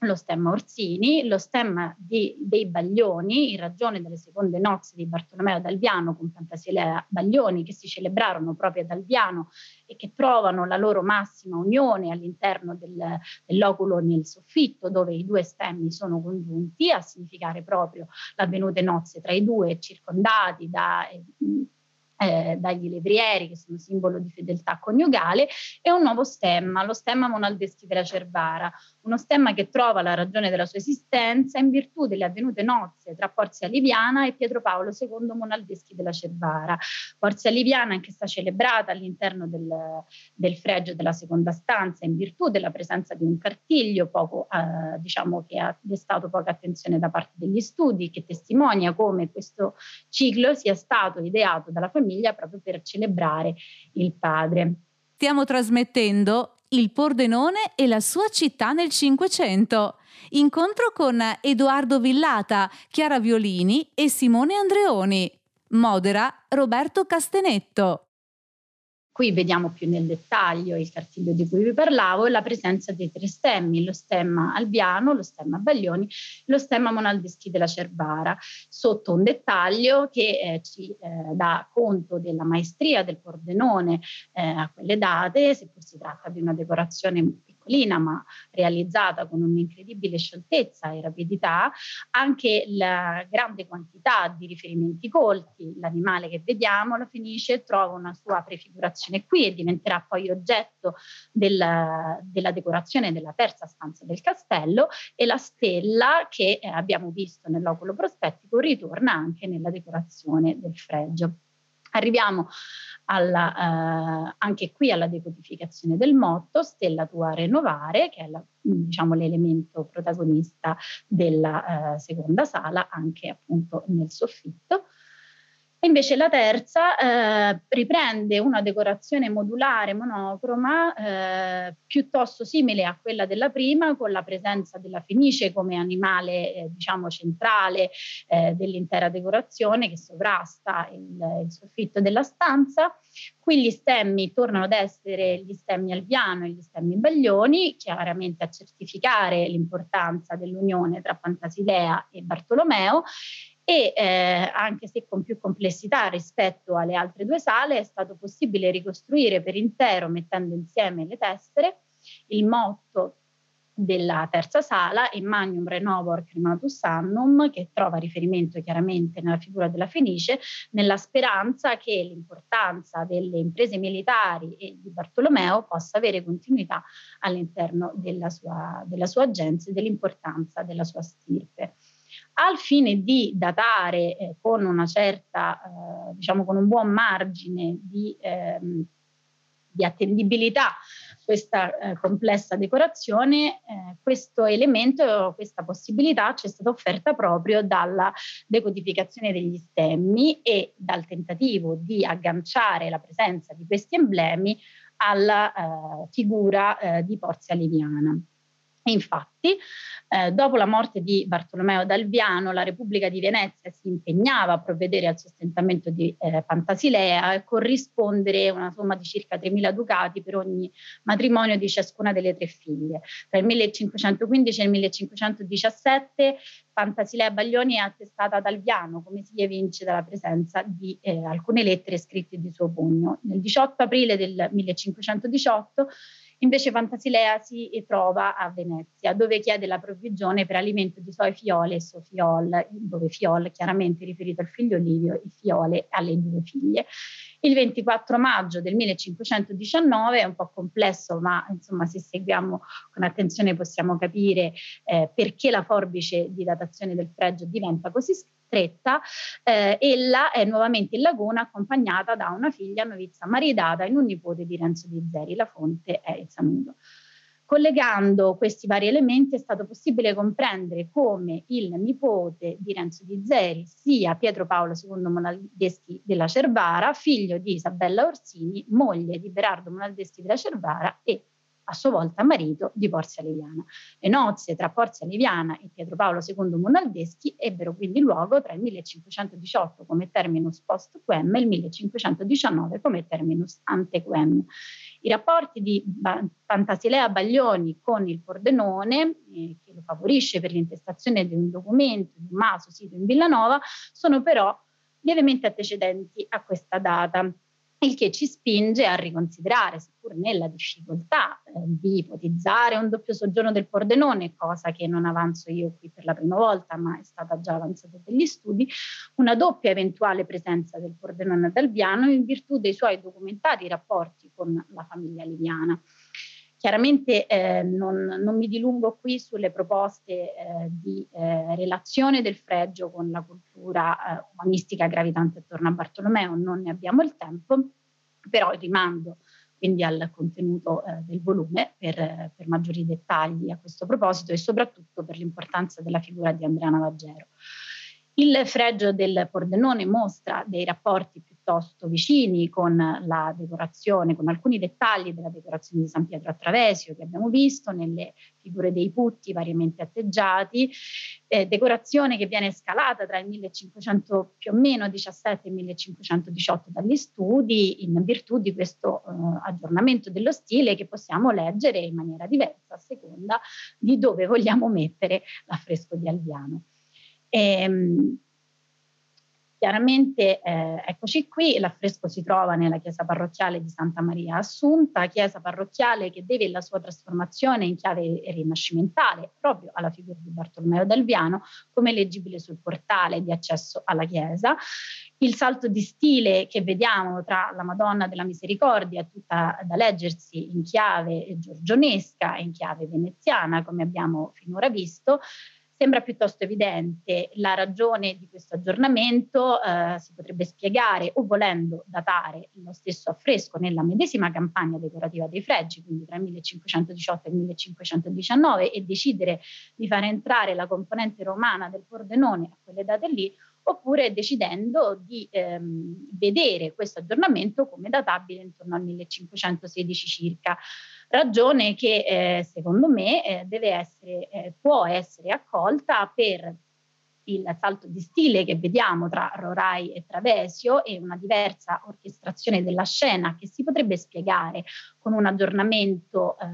S4: lo stemma Orsini, lo stemma di, dei Baglioni, in ragione delle seconde nozze di Bartolomeo d'Alviano con Fantasilea Baglioni che si celebrarono proprio ad Alviano e che trovano la loro massima unione all'interno del, dell'oculo nel soffitto dove i due stemmi sono congiunti a significare proprio l'avvenute nozze tra i due circondati da... Eh, eh, dagli levrieri, che sono simbolo di fedeltà coniugale, e un nuovo stemma, lo stemma Monaldeschi della Cervara, uno stemma che trova la ragione della sua esistenza in virtù delle avvenute nozze tra Porzia Liviana e Pietro Paolo II Monaldeschi della Cervara. Porzia Liviana che sta celebrata all'interno del, del, fregio della seconda stanza in virtù della presenza di un cartiglio poco, eh, diciamo che ha destato poca attenzione da parte degli studi, che testimonia come questo ciclo sia stato ideato dalla famiglia proprio per celebrare il padre.
S1: Stiamo trasmettendo il Pordenone e la sua città nel Cinquecento. Incontro con Edoardo Villata, Chiara Violini e Simone Andreoni. Modera Roberto Castenetto.
S4: Qui vediamo più nel dettaglio il cartiglio di cui vi parlavo e la presenza dei tre stemmi, lo stemma albiano, lo stemma baglioni, lo stemma monaldeschi della Cervara, sotto un dettaglio che eh, ci eh, dà conto della maestria del Pordenone eh, a quelle date, seppur si tratta di una decorazione piccolina ma realizzata con un'incredibile scioltezza e rapidità, anche la grande quantità di riferimenti colti, l'animale che vediamo, la Fenice trova una sua prefigurazione qui e diventerà poi oggetto della, della decorazione della terza stanza del castello e la stella che eh, abbiamo visto nell'oculo prospettico ritorna anche nella decorazione del fregio. Arriviamo alla, eh, anche qui alla decodificazione del motto Stella tua renovare, che è la, diciamo, l'elemento protagonista della eh, seconda sala, anche appunto nel soffitto. E invece la terza eh, riprende una decorazione modulare monocroma eh, piuttosto simile a quella della prima, con la presenza della fenice come animale eh, diciamo centrale eh, dell'intera decorazione che sovrasta il, il, soffitto della stanza. Qui gli stemmi tornano ad essere gli stemmi alviano e gli stemmi baglioni, chiaramente a certificare l'importanza dell'unione tra Pantasilea e Bartolomeo e eh, anche se con più complessità rispetto alle altre due sale è stato possibile ricostruire per intero mettendo insieme le tessere il motto della terza sala, in Magnum Renovor Crematus Annum, che trova riferimento chiaramente nella figura della Fenice, nella speranza che l'importanza delle imprese militari e di Bartolomeo possa avere continuità all'interno della sua, della sua agenza e dell'importanza della sua stirpe al fine di datare eh, con una certa, eh, diciamo con un buon margine di, ehm, di attendibilità questa eh, complessa decorazione, eh, questo elemento, questa possibilità ci è stata offerta proprio dalla decodificazione degli stemmi e dal tentativo di agganciare la presenza di questi emblemi alla eh, figura eh, di Porzia Liviana. Infatti, eh, dopo la morte di Bartolomeo d'Alviano, la Repubblica di Venezia si impegnava a provvedere al sostentamento di eh, Pantasilea e corrispondere una somma di circa 3.000 ducati per ogni matrimonio di ciascuna delle tre figlie. Tra il 1515 e il 1517 Pantasilea Baglioni è attestata ad Alviano, come si evince dalla presenza di eh, alcune lettere scritte di suo pugno. Nel 18 aprile del 1518 Invece Fantasilea si trova a Venezia, dove chiede la provvigione per alimento di suoi fiole e suo fiol, dove fiol chiaramente riferito al figlio Livio e fiole alle due figlie. Il 24 maggio del 1519 è un po' complesso, ma insomma se seguiamo con attenzione possiamo capire eh, perché la forbice di datazione del fregio diventa così stretta. Eh, ella è nuovamente in laguna accompagnata da una figlia novizia maridata e un nipote di Renzo di Zeri. La fonte è il Sanudo. Collegando questi vari elementi è stato possibile comprendere come il nipote di Renzo di Zeri sia Pietro Paolo II Monaldeschi della Cervara, figlio di Isabella Orsini, moglie di Berardo Monaldeschi della Cervara e a sua volta marito di Porzia Liviana. Le nozze tra Porzia Liviana e Pietro Paolo II Monaldeschi ebbero quindi luogo tra il 1518 come terminus post quem e il 1519 come terminus ante quem. I rapporti di Fantasilea Baglioni con il Pordenone, eh, che lo favorisce per l'intestazione di un documento, di maso sito in Villanova, sono però lievemente antecedenti a questa data il che ci spinge a riconsiderare, seppur nella difficoltà eh, di ipotizzare un doppio soggiorno del Pordenone, cosa che non avanzo io qui per la prima volta, ma è stata già avanzata dagli studi, una doppia eventuale presenza del Pordenone ad Albiano in virtù dei suoi documentati rapporti con la famiglia liviana. Chiaramente eh, non, non, mi dilungo qui sulle proposte eh, di eh, relazione del fregio con la cultura eh, umanistica gravitante attorno a Bartolomeo, non ne abbiamo il tempo, però rimando quindi al contenuto eh, del volume per, per, maggiori dettagli a questo proposito e soprattutto per l'importanza della figura di Andrea Navaggero. Il fregio del Pordenone mostra dei rapporti piuttosto vicini con la decorazione, con alcuni dettagli della decorazione di San Pietro a Travesio che abbiamo visto nelle figure dei putti variamente atteggiati, eh, decorazione che viene scalata tra il 1500 più o meno 17 e il 1518 dagli studi in virtù di questo eh, aggiornamento dello stile che possiamo leggere in maniera diversa a seconda di dove vogliamo mettere l'affresco di Alviano. E, ehm, Chiaramente, eh, eccoci qui, l'affresco si trova nella chiesa parrocchiale di Santa Maria Assunta, chiesa parrocchiale che deve la sua trasformazione in chiave rinascimentale proprio alla figura di Bartolomeo d'Alviano, come leggibile sul portale di accesso alla chiesa. Il salto di stile che vediamo tra la Madonna della Misericordia, tutta da leggersi in chiave giorgionesca e in chiave veneziana, come abbiamo finora visto, sembra piuttosto evidente la ragione di questo aggiornamento, eh, si potrebbe spiegare o volendo datare lo stesso affresco nella medesima campagna decorativa dei fregi, quindi tra il 1518 e il 1519, e decidere di far entrare la componente romana del Pordenone a quelle date lì, oppure decidendo di ehm, vedere questo aggiornamento come databile intorno al 1516 circa. Ragione che eh, secondo me eh, deve essere, eh, può essere accolta per il salto di stile che vediamo tra Rorai e Travesio e una diversa orchestrazione della scena che si potrebbe spiegare con un aggiornamento eh,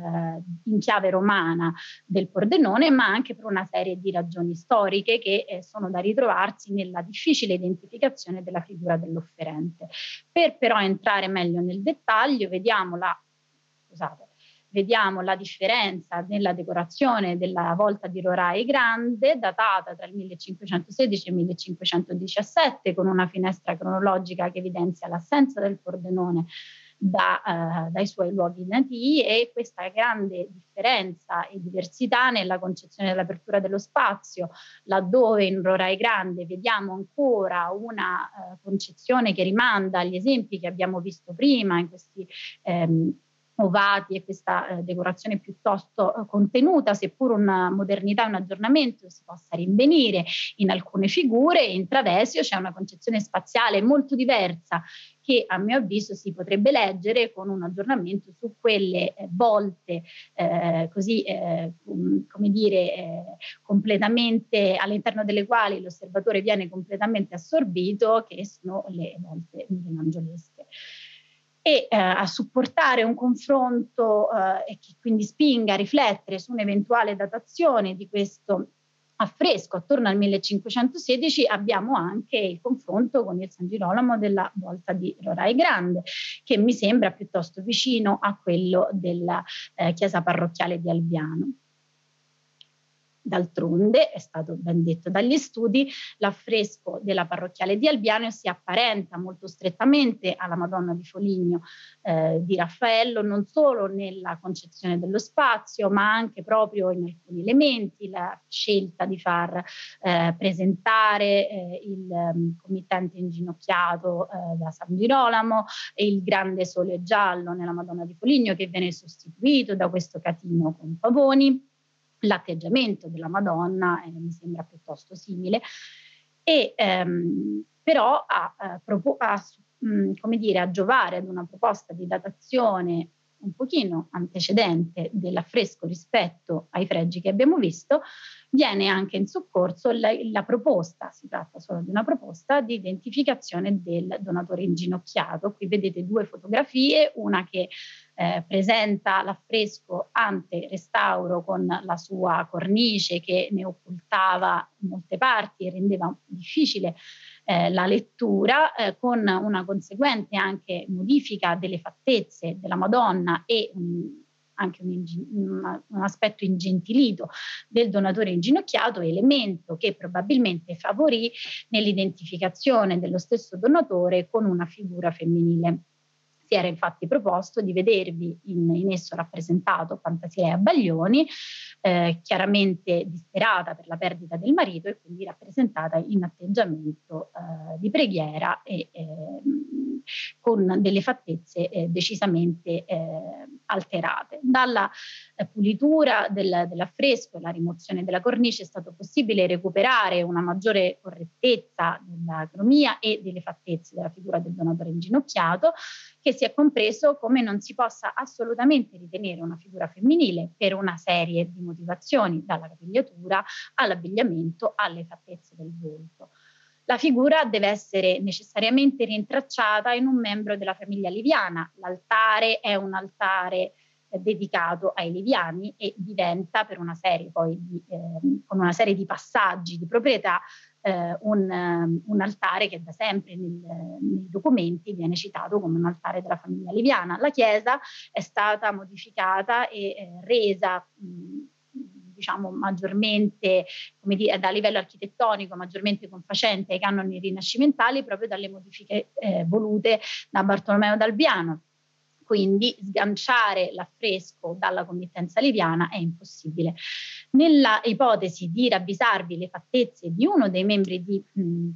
S4: in chiave romana del Pordenone, ma anche per una serie di ragioni storiche che eh, sono da ritrovarsi nella difficile identificazione della figura dell'offerente. Per però entrare meglio nel dettaglio, vediamo la scusate, vediamo la differenza nella decorazione della volta di Rorai Grande, datata tra il 1516 e il 1517, con una finestra cronologica che evidenzia l'assenza del Pordenone da, eh, dai suoi luoghi nativi e questa grande differenza e diversità nella concezione dell'apertura dello spazio, laddove in Rorai Grande vediamo ancora una eh, concezione che rimanda agli esempi che abbiamo visto prima in questi ehm, ovati e questa eh, decorazione piuttosto eh, contenuta, seppur una modernità e un aggiornamento si possa rinvenire in alcune figure, in Travesio c'è una concezione spaziale molto diversa che a mio avviso si potrebbe leggere con un aggiornamento su quelle eh, volte eh, così eh, come dire eh, completamente all'interno delle quali l'osservatore viene completamente assorbito che sono le volte michelangiolesche e eh, a supportare un confronto eh, che quindi spinga a riflettere su un'eventuale datazione di questo affresco attorno al 1516 abbiamo anche il confronto con il San Girolamo della volta di Rorai Grande che mi sembra piuttosto vicino a quello della eh, chiesa parrocchiale di Albiano. D'altronde, è stato ben detto dagli studi, l'affresco della parrocchiale di Albiano si apparenta molto strettamente alla Madonna di Foligno eh, di Raffaello, non solo nella concezione dello spazio, ma anche proprio in alcuni elementi, la scelta di far eh, presentare eh, il um, committente inginocchiato eh, da San Girolamo e il grande sole giallo nella Madonna di Foligno che viene sostituito da questo catino con pavoni l'atteggiamento della Madonna eh, mi sembra piuttosto simile, e, ehm, però a, a, a, mh, come dire, a giovare ad una proposta di datazione un pochino antecedente dell'affresco rispetto ai fregi che abbiamo visto, viene anche in soccorso la, la, proposta, si tratta solo di una proposta di identificazione del donatore inginocchiato. Qui vedete due fotografie, una che eh, presenta l'affresco ante restauro con la sua cornice che ne occultava molte parti e rendeva difficile eh, la lettura, eh, con una conseguente anche modifica delle fattezze della Madonna e un, anche un, un, aspetto ingentilito del donatore inginocchiato, elemento che probabilmente favorì nell'identificazione dello stesso donatore con una figura femminile. Si era infatti proposto di vedervi in, in esso rappresentato Fantasilea Baglioni, eh, chiaramente disperata per la perdita del marito e quindi rappresentata in atteggiamento eh, di preghiera e eh, con delle fattezze eh, decisamente eh, alterate. Dalla pulitura del, dell'affresco e la rimozione della cornice è stato possibile recuperare una maggiore correttezza della cromia e delle fattezze della figura del donatore inginocchiato, che si è compreso come non si possa assolutamente ritenere una figura femminile per una serie di motivazioni, dalla capigliatura all'abbigliamento alle fattezze del volto la figura deve essere necessariamente rintracciata in un membro della famiglia liviana. L'altare è un altare eh, dedicato ai liviani e diventa per una serie poi di, eh, con una serie di passaggi di proprietà eh, un, um, un, altare che da sempre nel, nei documenti viene citato come un altare della famiglia liviana. La chiesa è stata modificata e eh, resa mh, diciamo maggiormente come dire, da livello architettonico maggiormente confacente ai canoni rinascimentali proprio dalle modifiche eh, volute da Bartolomeo d'Albiano. Quindi sganciare l'affresco dalla committenza liviana è impossibile. Nella ipotesi di ravvisarvi le fattezze di uno dei membri di, mh,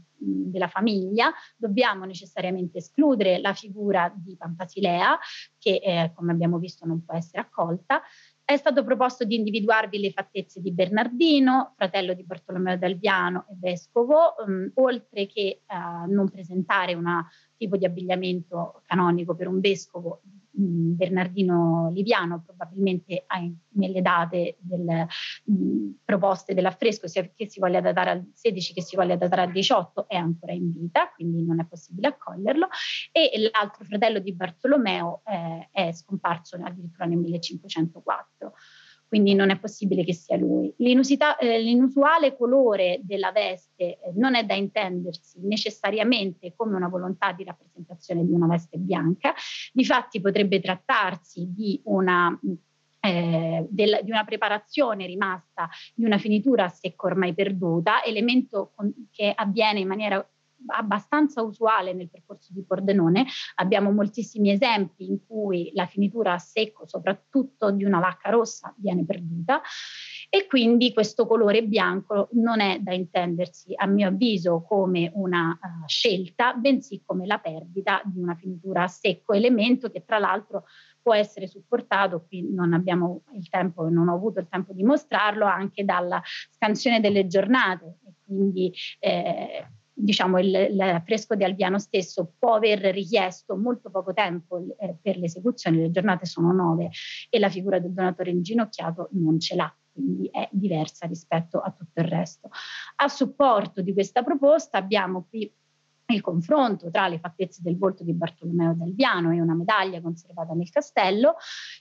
S4: della famiglia, dobbiamo necessariamente escludere la figura di Pampasilea, che eh, come abbiamo visto non può essere accolta, è stato proposto di individuarvi le fattezze di Bernardino, fratello di Bartolomeo d'Alviano e vescovo, um, oltre che uh, non presentare un tipo di abbigliamento canonico per un vescovo mh, Bernardino Liviano, probabilmente nelle date del, mh, proposte dell'affresco, sia che si voglia datare al 16 che si voglia datare al 18, è ancora in vita, quindi non è possibile accoglierlo, e l'altro fratello di Bartolomeo eh, è scomparso addirittura nel 1504 quindi non è possibile che sia lui. Eh, l'inusuale colore della veste eh, non è da intendersi necessariamente come una volontà di rappresentazione di una veste bianca, difatti potrebbe trattarsi di una eh, del, di una preparazione rimasta di una finitura a secco ormai perduta, elemento con, che avviene in maniera abbastanza usuale nel percorso di Pordenone. Abbiamo moltissimi esempi in cui la finitura a secco, soprattutto di una vacca rossa, viene perduta e quindi questo colore bianco non è da intendersi, a mio avviso, come una uh, scelta, bensì come la perdita di una finitura a secco, elemento che tra l'altro può essere supportato, qui non abbiamo il tempo, non ho avuto il tempo di mostrarlo, anche dalla scansione delle giornate. E quindi eh, diciamo, il, il, fresco di Albiano stesso può aver richiesto molto poco tempo eh, per l'esecuzione, le giornate sono nove e la figura del donatore inginocchiato non ce l'ha quindi è diversa rispetto a tutto il resto. A supporto di questa proposta abbiamo qui il confronto tra le fattezze del volto di Bartolomeo d'Albiano e una medaglia conservata nel castello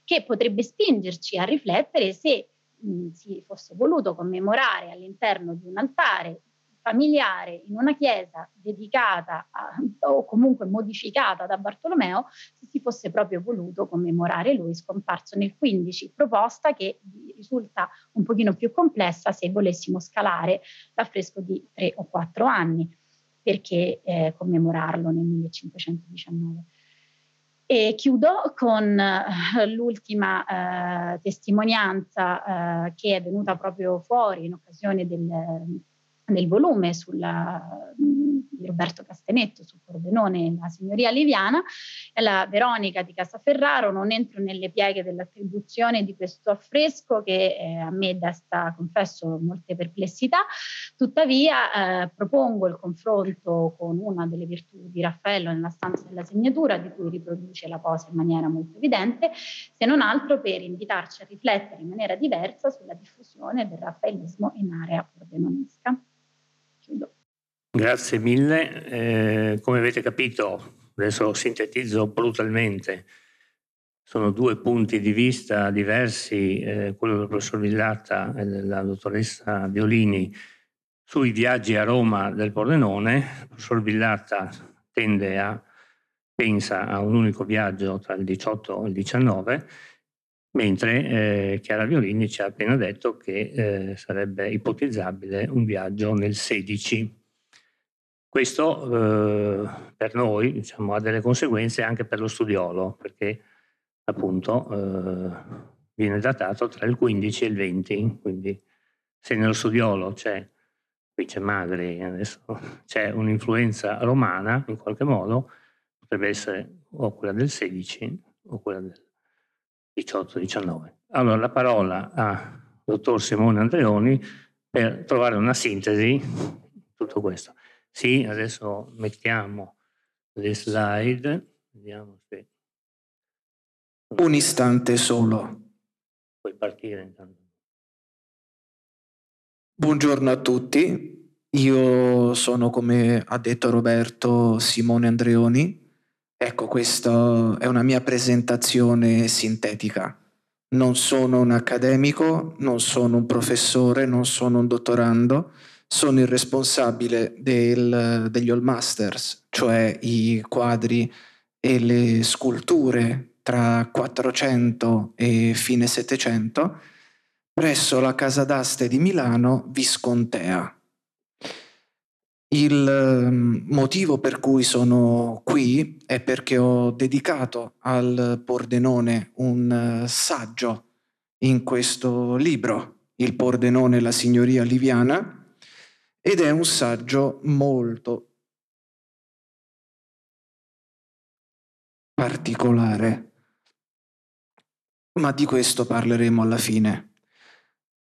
S4: che potrebbe spingerci a riflettere se mh, si fosse voluto commemorare all'interno di un altare familiare in una chiesa dedicata a, o comunque modificata da Bartolomeo se si fosse proprio voluto commemorare lui scomparso nel 15, proposta che risulta un pochino più complessa se volessimo scalare l'affresco di tre o quattro anni, perché eh, commemorarlo nel 1519. E chiudo con uh, l'ultima uh, testimonianza uh, che è venuta proprio fuori in occasione del, del volume sulla, di Roberto Castenetto sul Pordenone La Signoria Liviana, è la Veronica di Casaferraro. Non entro nelle pieghe dell'attribuzione di questo affresco che eh, a me desta, confesso, molte perplessità, tuttavia eh, propongo il confronto con una delle virtù di Raffaello nella stanza della segnatura, di cui riproduce la posa in maniera molto evidente, se non altro per invitarci a riflettere in maniera diversa sulla diffusione del raffaellismo in area pordenonesca.
S2: Chiudo. Grazie mille. Eh, come avete capito, adesso sintetizzo brutalmente, sono due punti di vista diversi, eh, quello del professor Villatta e della dottoressa Violini sui viaggi a Roma del Pordenone. Il professor Villatta tende a, pensa a un unico viaggio tra il 18 e il 19, mentre eh, Chiara Violini ci ha appena detto che eh, sarebbe ipotizzabile un viaggio nel 16 questo eh, per noi diciamo, ha delle conseguenze anche per lo studiolo, perché appunto eh, viene datato tra il 15 e il 20, quindi se nello studiolo c'è, qui c'è Magri, adesso c'è un'influenza romana in qualche modo, potrebbe essere o quella del 16 o quella del 18-19. Allora la parola a dottor Simone Andreoni per trovare una sintesi di tutto questo. Sì, adesso mettiamo le slide. Vediamo se...
S5: Un istante solo.
S2: Puoi partire intanto.
S5: Buongiorno a tutti, io sono come ha detto Roberto Simone Andreoni. Ecco, questa è una mia presentazione sintetica. Non sono un accademico, non sono un professore, non sono un dottorando, sono il responsabile del, degli All Masters, cioè i quadri e le sculture tra 400 e fine 700, presso la Casa d'Aste di Milano Viscontea. Il ehm, motivo per cui sono qui è perché ho dedicato al Pordenone un eh, saggio in questo libro, Il Pordenone e la Signoria Liviana, ed è un saggio molto particolare, ma di questo parleremo alla fine.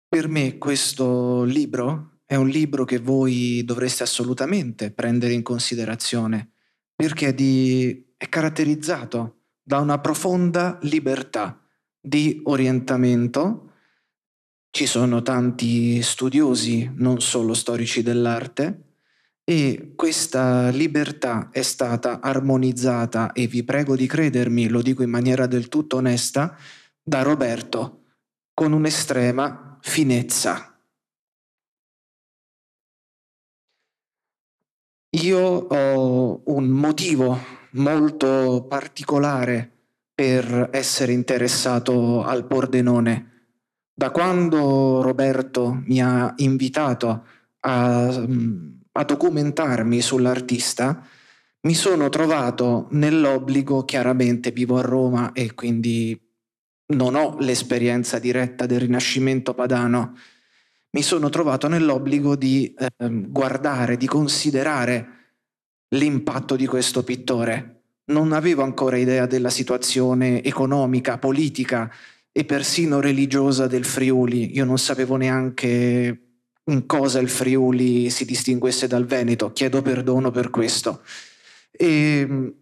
S5: Per me questo libro è un libro che voi dovreste assolutamente prendere in considerazione perché è, di, è caratterizzato da una profonda libertà di orientamento ci sono tanti studiosi, non solo storici dell'arte, e questa libertà è stata armonizzata, e vi prego di credermi, lo dico in maniera del tutto onesta, da Roberto, con un'estrema finezza. Io ho un motivo molto particolare per essere interessato al Pordenone. Da quando Roberto mi ha invitato a, a documentarmi sull'artista, mi sono trovato nell'obbligo, chiaramente vivo a Roma e quindi non ho l'esperienza diretta del Rinascimento padano, mi sono trovato nell'obbligo di eh, guardare, di considerare l'impatto di questo pittore. Non avevo ancora idea della situazione economica, politica, e persino religiosa del Friuli. Io non sapevo neanche in cosa il Friuli si distinguesse dal Veneto, chiedo perdono per questo. E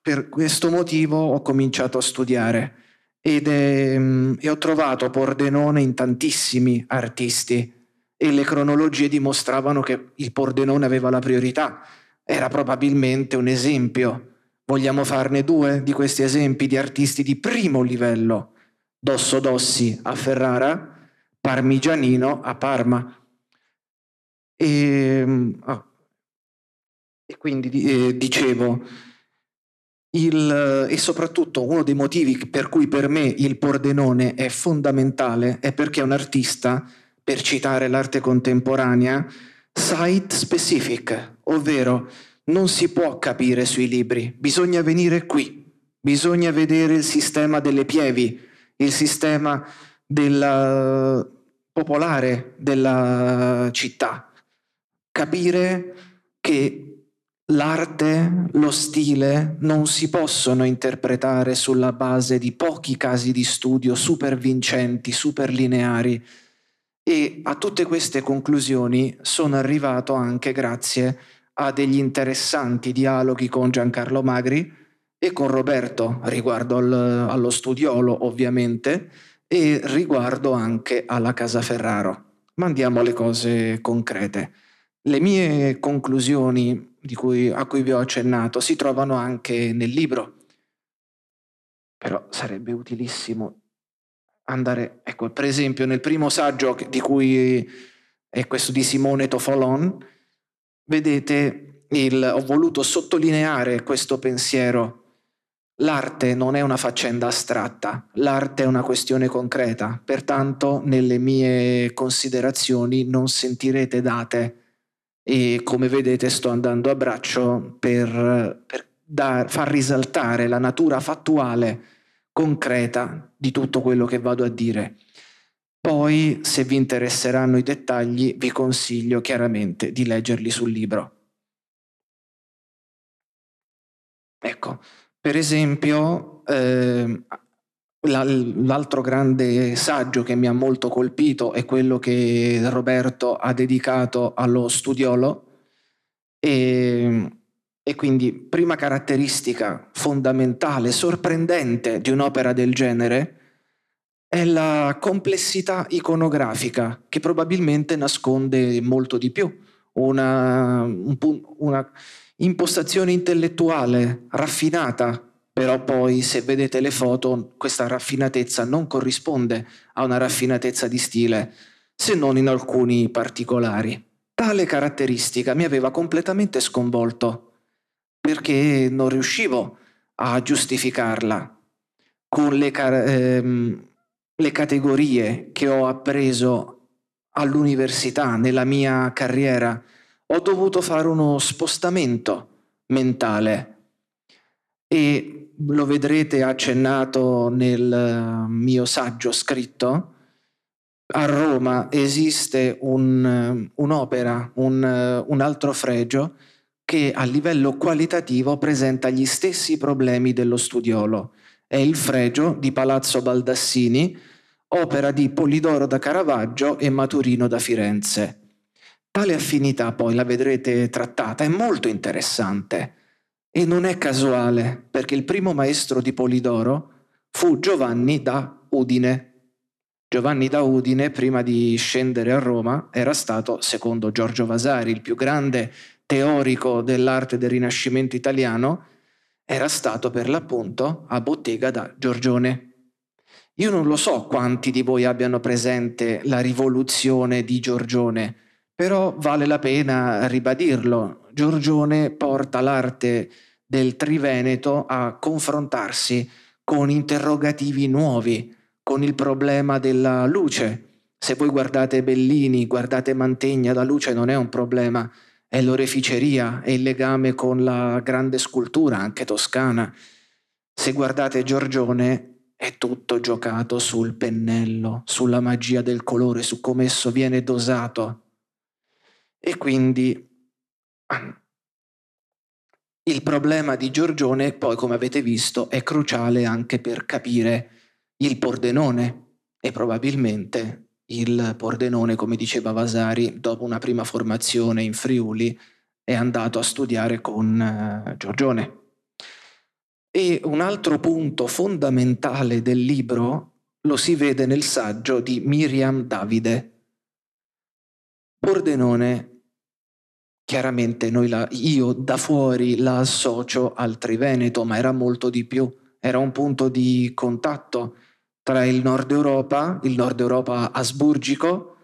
S5: per questo motivo ho cominciato a studiare ed è, e ho trovato Pordenone in tantissimi artisti e le cronologie dimostravano che il Pordenone aveva la priorità, era probabilmente un esempio. Vogliamo farne due di questi esempi di artisti di primo livello Dosso Dossi a Ferrara, Parmigianino a Parma. E, oh, e quindi eh, dicevo, il, e soprattutto uno dei motivi per cui per me il Pordenone è fondamentale è perché è un artista, per citare l'arte contemporanea, site specific, ovvero non si può capire sui libri, bisogna venire qui, bisogna vedere il sistema delle pievi, il sistema della popolare della città, capire che l'arte, lo stile non si possono interpretare sulla base di pochi casi di studio super vincenti, super lineari. E a tutte queste conclusioni sono arrivato anche grazie a degli interessanti dialoghi con Giancarlo Magri e con Roberto riguardo al, allo studiolo ovviamente e riguardo anche alla Casa Ferraro. Ma andiamo alle cose concrete. Le mie conclusioni cui, a cui vi ho accennato si trovano anche nel libro, però sarebbe utilissimo andare, ecco, per esempio nel primo saggio di cui è questo di Simone Tofolon, vedete, il, ho voluto sottolineare questo pensiero. L'arte non è una faccenda astratta, l'arte è una questione concreta, pertanto nelle mie considerazioni non sentirete date e come vedete sto andando a braccio per, per dar, far risaltare la natura fattuale, concreta di tutto quello che vado a dire. Poi, se vi interesseranno i dettagli, vi consiglio chiaramente di leggerli sul libro. Ecco, per esempio, eh, L'altro grande saggio che mi ha molto colpito è quello che Roberto ha dedicato allo studiolo. E, e quindi prima caratteristica fondamentale, sorprendente di un'opera del genere è la complessità iconografica che probabilmente nasconde molto di più, una, un, una impostazione intellettuale raffinata però poi se vedete le foto questa raffinatezza non corrisponde a una raffinatezza di stile, se non in alcuni particolari. Tale caratteristica mi aveva completamente sconvolto, perché non riuscivo a giustificarla con le, car- ehm, le categorie che ho appreso all'università, nella mia carriera. Ho dovuto fare uno spostamento mentale e lo vedrete accennato nel eh, mio saggio scritto, a Roma esiste un, eh, un'opera, un, eh, un altro fregio che a livello qualitativo presenta gli stessi problemi dello studiolo. È il fregio di Palazzo Baldassini, opera di Polidoro da Caravaggio e Maturino da Firenze. Tale affinità poi la vedrete trattata, è molto interessante e non è casuale, perché il primo maestro di Polidoro fu Giovanni da Udine. Giovanni da Udine, prima di scendere a Roma, era stato, secondo Giorgio Vasari, il più grande teorico dell'arte del Rinascimento italiano, era stato per l'appunto a bottega da Giorgione. Io non lo so quanti di voi abbiano presente la rivoluzione di Giorgione, però vale la pena ribadirlo. Giorgione porta l'arte del Triveneto a confrontarsi con interrogativi nuovi, con il problema della luce. Se voi guardate Bellini, guardate Mantegna, la luce non è un problema, è l'oreficeria, è il legame con la grande scultura, anche toscana. Se guardate Giorgione, è tutto giocato sul pennello, sulla magia del colore, su come esso viene dosato. E quindi il problema di Giorgione, poi come avete visto, è cruciale anche per capire il Pordenone e probabilmente il Pordenone, come diceva Vasari, dopo una prima formazione in Friuli, è andato a studiare con uh, Giorgione. E un altro punto fondamentale del libro lo si vede nel saggio di Miriam Davide. Pordenone chiaramente la, io da fuori la associo al Triveneto, ma era molto di più, era un punto di contatto tra il nord Europa, il nord Europa asburgico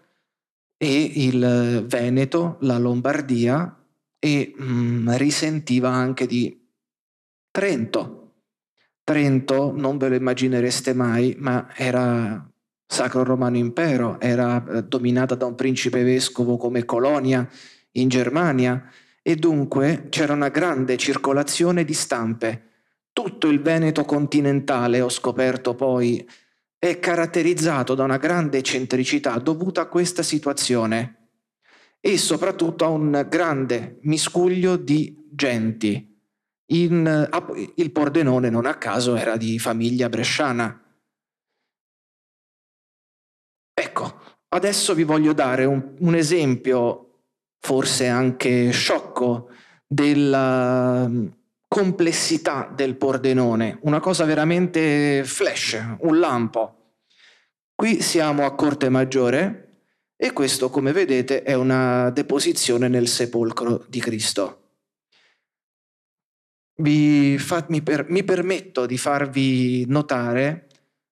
S5: e il Veneto, la Lombardia e mm, risentiva anche di Trento. Trento non ve lo immaginereste mai, ma era Sacro Romano Impero, era eh, dominata da un principe vescovo come Colonia in Germania e dunque c'era una grande circolazione di stampe. Tutto il Veneto continentale, ho scoperto poi, è caratterizzato da una grande eccentricità dovuta a questa situazione e soprattutto a un grande miscuglio di genti. In, il Pordenone non a caso era di famiglia bresciana. Ecco, adesso vi voglio dare un, un esempio, forse anche sciocco, della complessità del Pordenone, una cosa veramente flash, un lampo. Qui siamo a Corte Maggiore e questo, come vedete, è una deposizione nel sepolcro di Cristo. Fa, mi, per, mi, permetto di farvi notare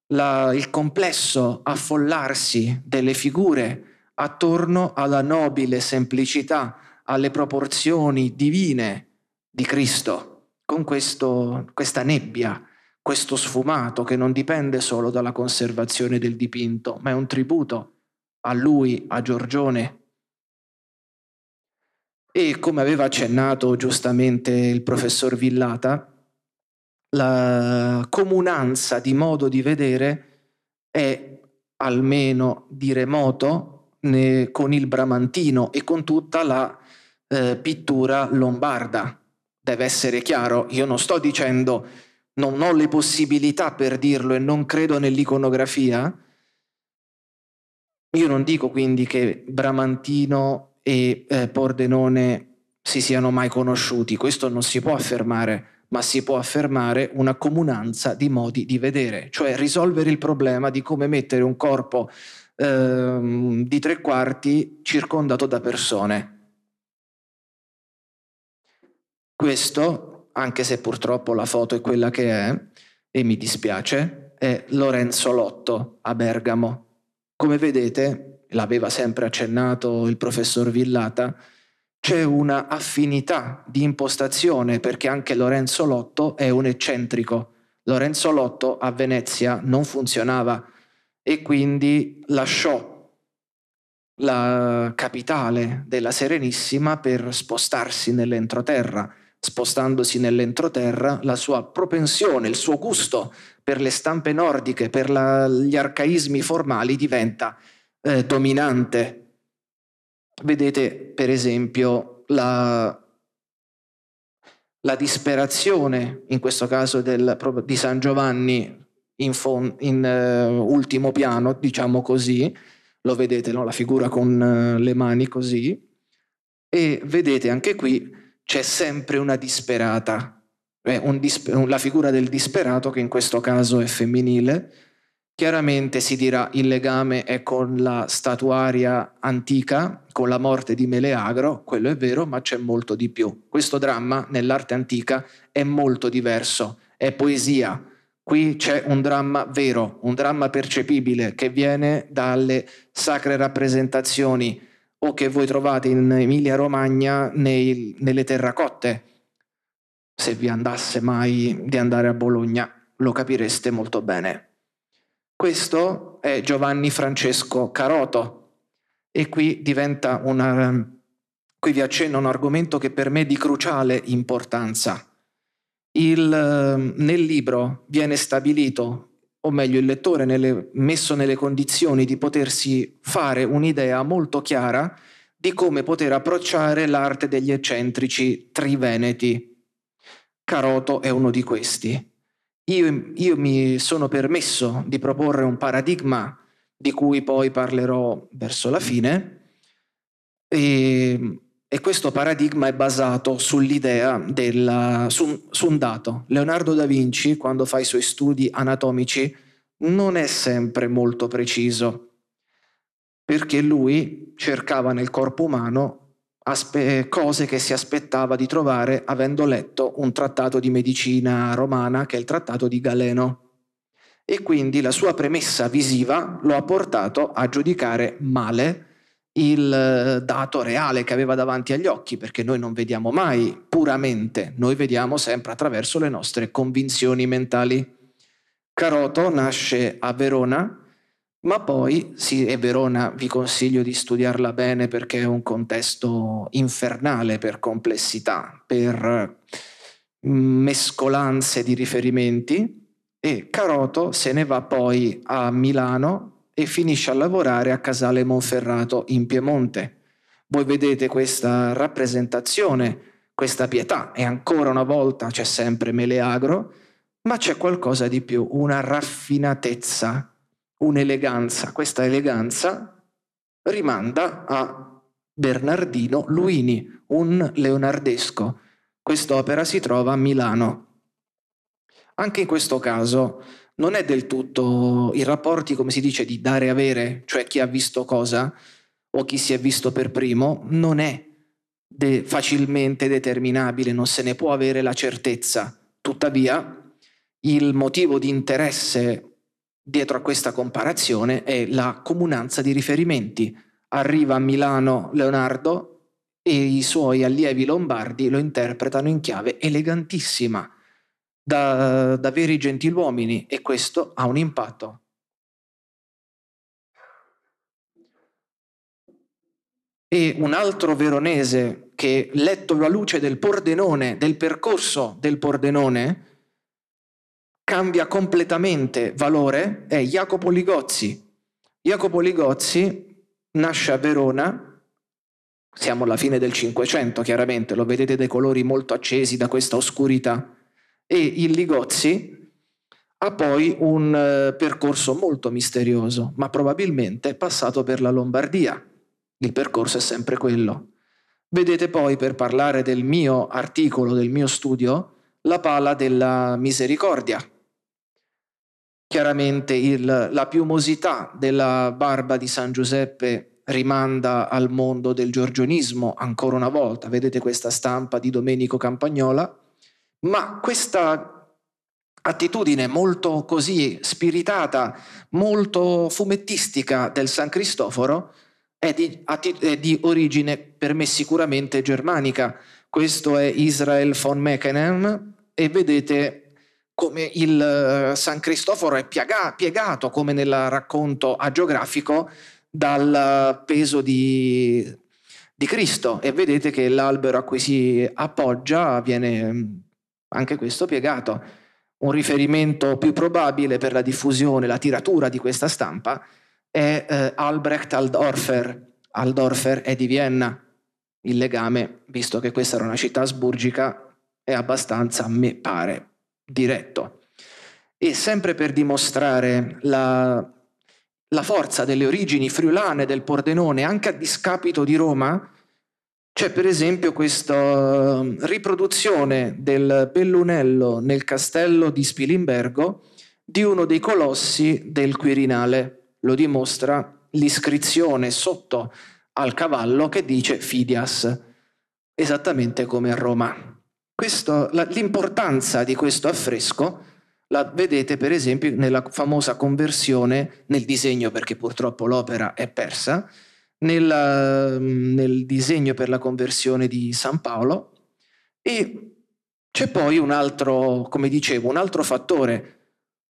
S5: la, il complesso affollarsi delle figure attorno alla nobile semplicità, alle proporzioni divine di Cristo con questo, questa nebbia, questo sfumato che non dipende solo dalla conservazione del dipinto, ma è un tributo a lui, a Giorgione. E come aveva accennato giustamente il professor Villata, la comunanza di modo di vedere è almeno di remoto con il bramantino e con tutta la eh, pittura lombarda. Deve essere chiaro, io non sto dicendo non ho le possibilità per dirlo e non credo nell'iconografia, io non dico quindi che Bramantino e eh, Pordenone si siano mai conosciuti, questo non si può affermare, ma si può affermare una comunanza di modi di vedere, cioè risolvere il problema di come mettere un corpo eh, di tre quarti circondato da persone. Questo, anche se purtroppo la foto è quella che è, e mi dispiace, è Lorenzo Lotto a Bergamo. Come vedete, l'aveva sempre accennato il professor Villata, c'è una affinità di impostazione perché anche Lorenzo Lotto è un eccentrico. Lorenzo Lotto a Venezia non funzionava e quindi lasciò la capitale della Serenissima per spostarsi nell'entroterra spostandosi nell'entroterra, la sua propensione, il suo gusto per le stampe nordiche, per la, gli arcaismi formali diventa eh, dominante. Vedete per esempio la, la, disperazione, in questo caso del, di San Giovanni in, fon, in uh, ultimo piano, diciamo così, lo vedete, no? la figura con uh, le mani così, e vedete anche qui c'è sempre una disperata, eh, un disper- la figura del disperato che in questo caso è femminile. Chiaramente si dirà il legame è con la statuaria antica, con la morte di Meleagro, quello è vero, ma c'è molto di più. Questo dramma nell'arte antica è molto diverso, è poesia. Qui c'è un dramma vero, un dramma percepibile che viene dalle sacre rappresentazioni o che voi trovate in Emilia-Romagna nei, nelle terracotte. Se vi andasse mai di andare a Bologna, lo capireste molto bene. Questo è Giovanni Francesco Caroto e qui diventa una qui vi accenno un argomento che per me è di cruciale importanza. Il, nel libro viene stabilito o meglio il lettore nelle, messo nelle condizioni di potersi fare un'idea molto chiara di come poter approcciare l'arte degli eccentrici triveneti. Caroto è uno di questi. Io, io mi sono permesso di proporre un paradigma di cui poi parlerò verso la fine, e, e questo paradigma è basato sull'idea della, su, su un dato. Leonardo da Vinci, quando fa i suoi studi anatomici, non è sempre molto preciso, perché lui cercava nel corpo umano aspe- cose che si aspettava di trovare avendo letto un trattato di medicina romana che è il trattato di Galeno. E quindi la sua premessa visiva lo ha portato a giudicare male il eh, dato reale che aveva davanti agli occhi, perché noi non vediamo mai puramente, noi vediamo sempre attraverso le nostre convinzioni mentali. Caroto nasce a Verona, ma poi, sì, e Verona vi consiglio di studiarla bene perché è un contesto infernale per complessità, per mm, mescolanze di riferimenti, e Caroto se ne va poi a Milano e finisce a lavorare a Casale Monferrato in Piemonte. Voi vedete questa rappresentazione, questa pietà e ancora una volta c'è sempre Meleagro, ma c'è qualcosa di più, una raffinatezza, un'eleganza. Questa eleganza rimanda a Bernardino Luini, un leonardesco. Quest'opera si trova a Milano. Anche in questo caso non è del tutto i rapporti, come si dice, di dare e avere, cioè chi ha visto cosa o chi si è visto per primo, non è de- facilmente determinabile, non se ne può avere la certezza. Tuttavia, il motivo di interesse dietro a questa comparazione è la comunanza di riferimenti. Arriva a Milano Leonardo e i suoi allievi lombardi lo interpretano in chiave elegantissima da, da veri gentiluomini e questo ha un impatto. E un altro veronese che, letto la luce del Pordenone, del percorso del Pordenone, cambia completamente valore è Jacopo Ligozzi. Jacopo Ligozzi nasce a Verona, siamo alla fine del Cinquecento chiaramente, lo vedete dai colori molto accesi da questa oscurità, e il Ligozzi ha poi un eh, percorso molto misterioso, ma probabilmente passato per la Lombardia. Il percorso è sempre quello. Vedete poi, per parlare del mio articolo, del mio studio, la pala della misericordia. Chiaramente il, la piumosità della barba di San Giuseppe rimanda al mondo del giorgionismo ancora una volta. Vedete questa stampa di Domenico Campagnola ma questa attitudine molto così spiritata, molto fumettistica del San Cristoforo è di, è di origine per me sicuramente germanica. Questo è Israel von Meckenem e vedete come il eh, San Cristoforo è piega, piegato, come nel racconto agiografico, dal peso di, di Cristo e vedete che l'albero a cui si appoggia viene anche questo piegato. Un riferimento più probabile per la diffusione, la tiratura di questa stampa è eh, Albrecht Aldorfer. Aldorfer è di Vienna. Il legame, visto che questa era una città asburgica, è abbastanza, a me pare, diretto. E sempre per dimostrare la, la forza delle origini friulane del Pordenone, anche a discapito di Roma, c'è per esempio questa ehm, riproduzione del Bellunello nel castello di Spilimbergo di uno dei colossi del Quirinale. Lo dimostra l'iscrizione sotto al cavallo che dice Fidias, esattamente come a Roma. Questo, la, l'importanza di questo affresco la vedete per esempio nella famosa conversione nel disegno, perché purtroppo l'opera è persa, nella, nel disegno per la conversione di San Paolo. E c'è poi un altro, come dicevo, un altro fattore.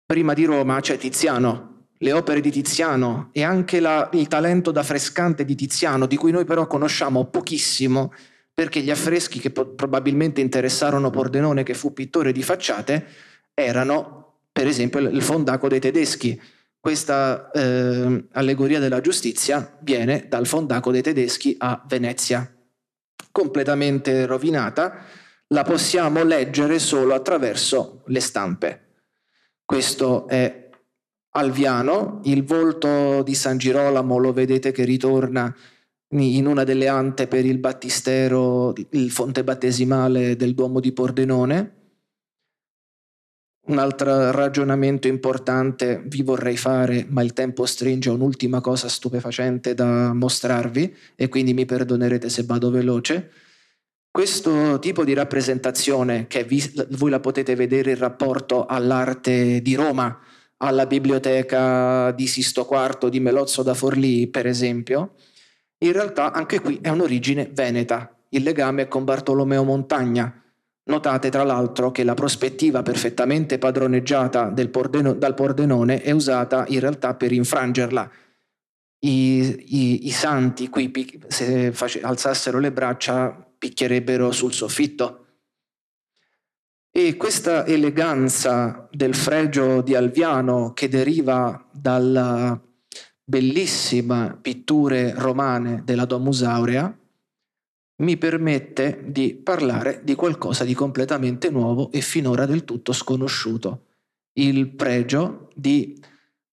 S5: Prima di Roma c'è Tiziano, le opere di Tiziano e anche la, il talento da frescante di Tiziano, di cui noi però conosciamo pochissimo, perché gli affreschi che po- probabilmente interessarono Pordenone, che fu pittore di facciate, erano per esempio il fondaco dei tedeschi, questa eh, allegoria della giustizia viene dal fondaco dei tedeschi a Venezia, completamente rovinata, la possiamo leggere solo attraverso le stampe. Questo è Alviano, il volto di San Girolamo lo vedete che ritorna in una delle ante per il battistero, il fonte battesimale del Duomo di Pordenone, un altro ragionamento importante vi vorrei fare, ma il tempo stringe, un'ultima cosa stupefacente da mostrarvi e quindi mi perdonerete se vado veloce. Questo tipo di rappresentazione, che vi, voi la potete vedere in rapporto all'arte di Roma, alla biblioteca di Sisto IV di Melozzo da Forlì, per esempio, In realtà anche qui è un'origine veneta, il legame è con Bartolomeo Montagna. Notate tra l'altro che la prospettiva perfettamente padroneggiata Pordeno, dal Pordenone è usata in realtà per infrangerla. I, i, i santi qui se face, alzassero le braccia picchierebbero sul soffitto. E questa eleganza del fregio di Alviano che deriva dalla bellissima pitture romane della Domus Aurea mi permette di parlare di qualcosa di completamente nuovo e finora del tutto sconosciuto, il pregio di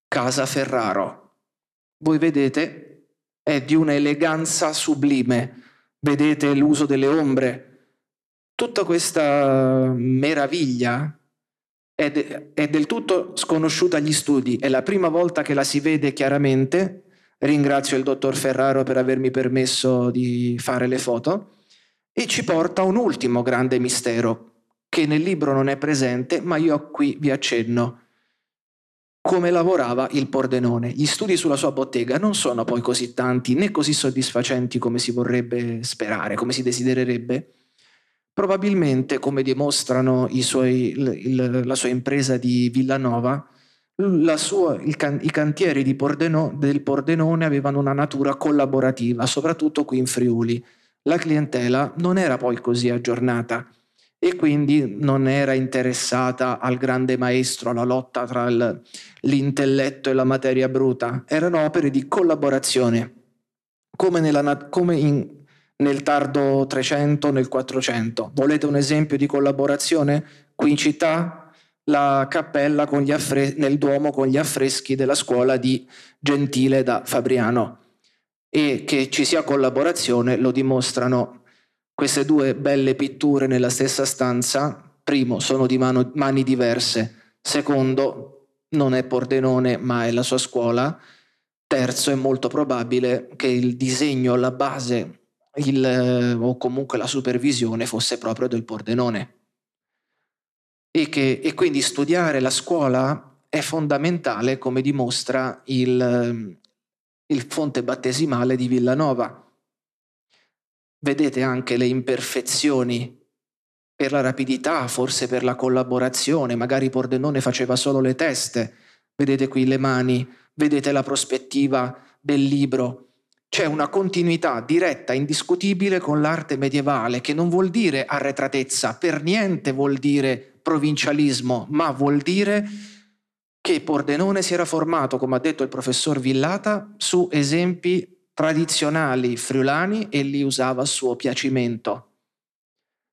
S5: Casa Ferraro. Voi vedete, è di un'eleganza sublime, vedete l'uso delle ombre, tutta questa meraviglia è, de- è del tutto sconosciuta agli studi, è la prima volta che la si vede chiaramente. Ringrazio il dottor Ferraro per avermi permesso di fare le foto e ci porta un ultimo grande mistero che nel libro non è presente, ma io qui vi accenno. Come lavorava il Pordenone. Gli studi sulla sua bottega non sono poi così tanti né così soddisfacenti come si vorrebbe sperare, come si desidererebbe Probabilmente, come dimostrano suoi, il, la sua impresa di Villanova, sua, can, i cantieri Pordeno, del Pordenone avevano una natura collaborativa, soprattutto qui in Friuli. La clientela non era poi così aggiornata e quindi non era interessata al grande maestro, alla lotta tra il, l'intelletto e la materia bruta. Erano opere di collaborazione, come, nella, come in, nel tardo 300, nel 400. Volete un esempio di collaborazione? Qui in città la cappella affre- nel Duomo con gli affreschi della scuola di Gentile da Fabriano. E che ci sia collaborazione lo dimostrano queste due belle pitture nella stessa stanza. Primo, sono di mano, mani diverse. Secondo, non è Pordenone, ma è la sua scuola. Terzo, è molto probabile che il disegno, la base il, o comunque la supervisione fosse proprio del Pordenone. E, che, e quindi studiare la scuola è fondamentale, come dimostra il, il fonte battesimale di Villanova. Vedete anche le imperfezioni per la rapidità, forse per la collaborazione, magari Pordenone faceva solo le teste, vedete qui le mani, vedete la prospettiva del libro, c'è una continuità diretta, indiscutibile con l'arte medievale, che non vuol dire arretratezza, per niente vuol dire provincialismo, ma vuol dire che Pordenone si era formato, come ha detto il professor Villata, su esempi tradizionali friulani e li usava a suo piacimento.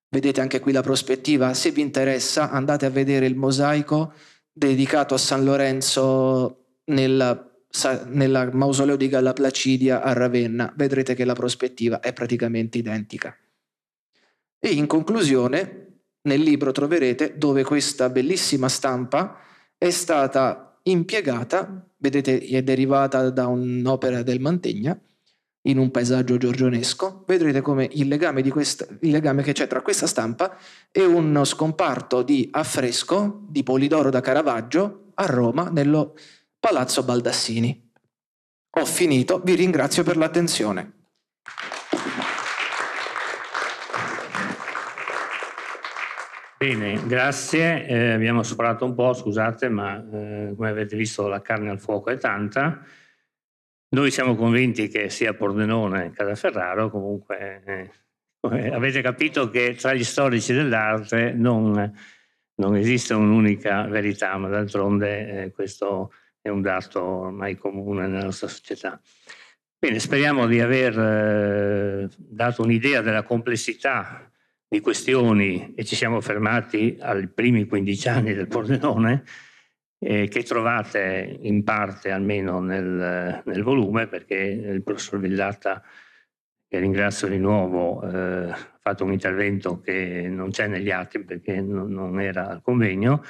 S5: Vedete anche qui la prospettiva, se vi interessa andate a vedere il mosaico dedicato a San Lorenzo nel nel mausoleo di Galla Placidia a Ravenna, vedrete che la prospettiva è praticamente identica. E in conclusione, nel libro troverete dove questa bellissima stampa è stata impiegata, vedete è derivata da un'opera del Mantegna, in un paesaggio giorgionesco, vedrete come il legame, questa, il legame, che c'è tra questa stampa e uno scomparto di affresco di Polidoro da Caravaggio a Roma nello Palazzo Baldassini. Ho finito, vi ringrazio per l'attenzione.
S2: Bene, grazie. Eh, abbiamo sparato un po', scusate, ma eh, come avete visto la carne al fuoco è tanta. Noi siamo convinti che sia Pordenone che Casaferraro, comunque eh, avete capito che tra gli storici dell'arte non, non esiste un'unica verità, ma d'altronde eh, questo è un dato ormai comune nella nostra società. Bene, speriamo di aver eh, dato un'idea della complessità di questioni e ci siamo fermati ai primi 15 anni del Pordenone eh, che trovate in parte almeno nel, nel, volume perché il professor Villata, che ringrazio di nuovo, eh, ha fatto un intervento che non c'è negli atti perché non, non era al convegno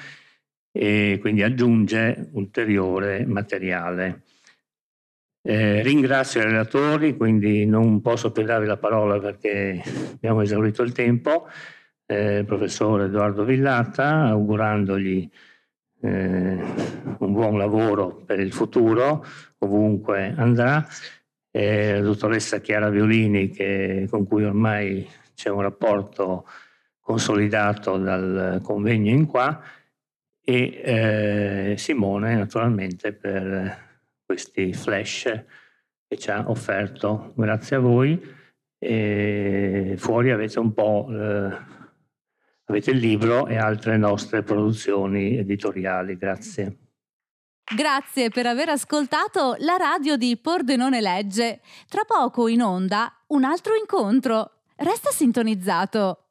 S2: e quindi aggiunge ulteriore materiale. Eh, ringrazio i relatori, quindi non posso più darvi la parola perché abbiamo esaurito il tempo, eh, professore Edoardo Villata, augurandogli eh, un buon lavoro per il futuro, ovunque andrà, eh, la dottoressa Chiara Violini che, con cui ormai c'è un rapporto consolidato dal convegno in qua e eh, Simone naturalmente per questi flash che ci ha offerto. Grazie a voi. E fuori avete un po' eh, avete il libro e altre nostre produzioni editoriali. Grazie.
S1: Grazie per aver ascoltato la radio di Pordenone Legge. Tra poco in onda un altro incontro. Resta sintonizzato.